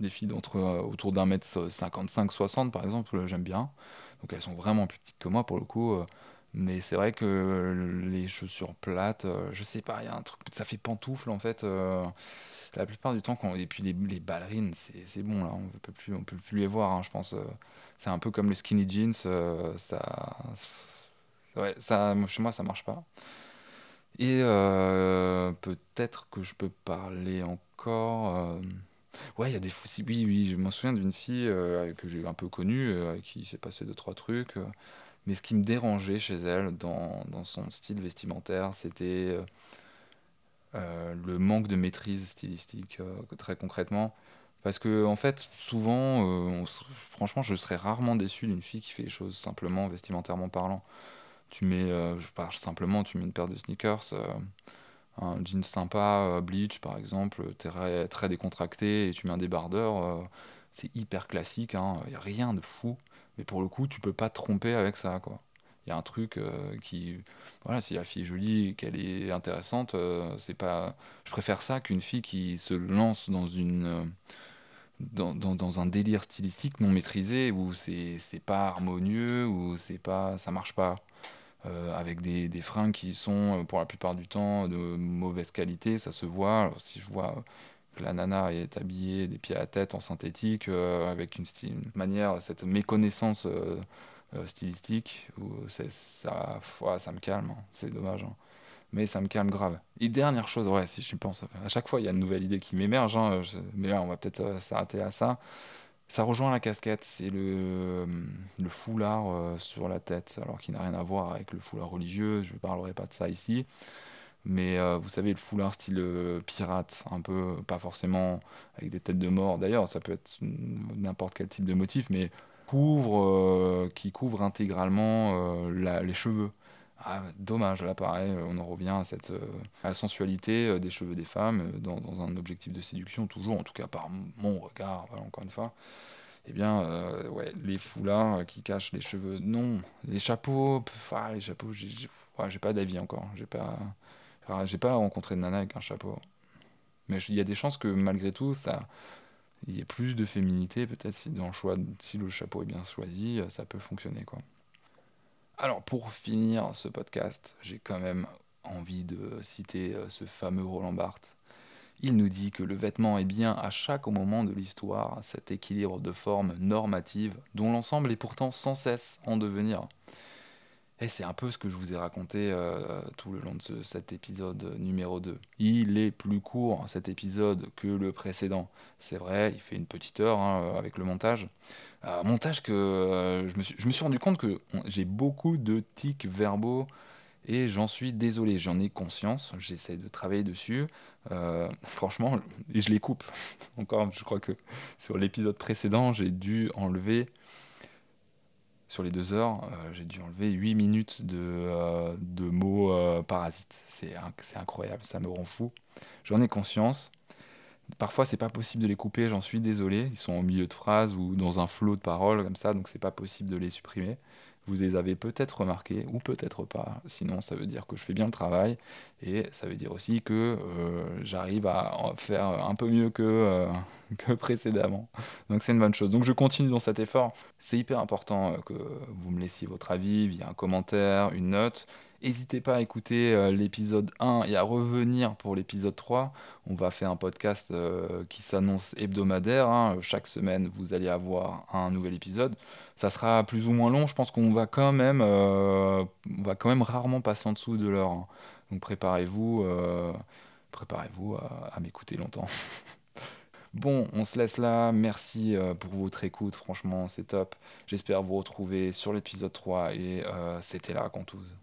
des filles d'entre autour d'un mètre cinquante-cinq, soixante par exemple, j'aime bien. Donc elles sont vraiment plus petites que moi pour le coup. Mais c'est vrai que les chaussures plates, euh, je sais pas, il y a un truc, ça fait pantoufle en fait. euh, la plupart du temps, quand, et puis les, les ballerines, c'est bon là, on peut plus, on peut plus les voir, hein, je pense. euh, c'est un peu comme les skinny jeans, ça, ouais, ça, chez moi ça marche pas. Et peut-être que je peux parler encore. Ouais, il y a des fous. Oui, oui, je me souviens d'une fille que j'ai un peu connue, avec qui s'est passé deux, trois trucs. Mais ce qui me dérangeait chez elle, dans, dans son style vestimentaire, c'était euh, euh, le manque de maîtrise stylistique, euh, très concrètement. Parce que, en fait, souvent, franchement, je serais rarement déçu d'une fille qui fait les choses simplement vestimentairement parlant. Tu mets, je parle simplement, tu mets une paire de sneakers, un jean sympa, bleach par exemple, très, très décontracté, et tu mets un débardeur, c'est hyper classique, il n'y a rien de fou, mais pour le coup, tu peux pas te tromper avec ça, quoi. Il y a un truc euh, qui... Voilà, si la fille est jolie qu'elle est intéressante, euh, c'est pas... Je préfère ça qu'une fille qui se lance dans une... euh, dans, dans- dans un délire stylistique non maîtrisé, où c'est pas harmonieux, où c'est pas... ça marche pas avec des, des fringues qui sont pour la plupart du temps de mauvaise qualité, ça se voit. Si je vois la nana est habillée des pieds à tête en synthétique, euh, avec une, manière, cette méconnaissance euh, euh, stylistique, où ça, ouais, ça me calme, hein. c'est dommage. hein. Mais ça me calme grave. Et dernière chose, ouais, si je pense, à chaque fois il y a une nouvelle idée qui m'émerge, hein, mais là on va peut-être s'arrêter à ça. Ça rejoint la casquette, c'est le, le foulard sur la tête, alors qu'il n'a rien à voir avec le foulard religieux, je ne parlerai pas de ça ici, mais euh, vous savez, le foulard style euh, pirate, un peu, pas forcément avec des têtes de mort, d'ailleurs, ça peut être n'importe quel type de motif, mais couvre, euh, qui couvre intégralement euh, les cheveux. Ah, dommage, là pareil, on en revient à, cette, euh, à la sensualité euh, des cheveux des femmes, euh, dans, dans un objectif de séduction, toujours, en tout cas par mon regard, encore une fois. Eh bien, euh, ouais, les foulards euh, qui cachent les cheveux, non. Les chapeaux, ah, les chapeaux, j'ai ouais, pas d'avis encore. J'ai pas, enfin, j'ai pas rencontré de nana avec un chapeau. Mais il y a des chances que malgré tout, ça, il y ait plus de féminité, peut-être si dans le choix, si le chapeau est bien choisi, euh, ça peut fonctionner, quoi. Alors, pour finir ce podcast, j'ai quand même envie de citer euh, ce fameux Roland Barthes. Il nous dit que le vêtement est bien à chaque moment de l'histoire cet équilibre de forme normative dont l'ensemble est pourtant sans cesse en devenir. Et c'est un peu ce que je vous ai raconté euh, tout le long de ce- cet épisode numéro 2. Il est plus court cet épisode que le précédent. C'est vrai, il fait une petite heure hein, avec le montage. Euh, montage que euh, je, me suis, rendu compte que j'ai beaucoup de tics verbaux et j'en suis désolé, j'en ai conscience, j'essaie de travailler dessus. Euh, franchement, et je les coupe. Encore, je crois que sur l'épisode précédent, j'ai dû enlever, sur les deux heures, euh, j'ai dû enlever 8 minutes de, euh, mots euh, parasites. C'est incroyable, ça me rend fou. J'en ai conscience. Parfois, c'est pas possible de les couper, j'en suis désolé. Ils sont au milieu de phrases ou dans un flot de paroles comme ça, donc c'est pas possible de les supprimer. Vous les avez peut-être remarqués ou peut-être pas. Sinon, ça veut dire que je fais bien le travail et ça veut dire aussi que euh, j'arrive à en faire un peu mieux que, euh, que précédemment. Donc c'est une bonne chose. Donc je continue dans cet effort. C'est hyper important euh, que vous me laissiez votre avis via un commentaire, une note. N'hésitez pas à écouter l'épisode 1 et à revenir pour l'épisode 3. On va faire un podcast qui s'annonce hebdomadaire. hein. Chaque semaine, vous allez avoir un nouvel épisode. Ça sera plus ou moins long. Je pense qu'on va quand même, euh, on va quand même rarement passer en dessous de l'heure. hein. Donc préparez-vous, euh, préparez-vous à, m'écouter longtemps. Bon, on se laisse là. Merci euh, pour votre écoute. Franchement, c'est top. J'espère vous retrouver sur l'épisode 3 et c'était la raconteuse.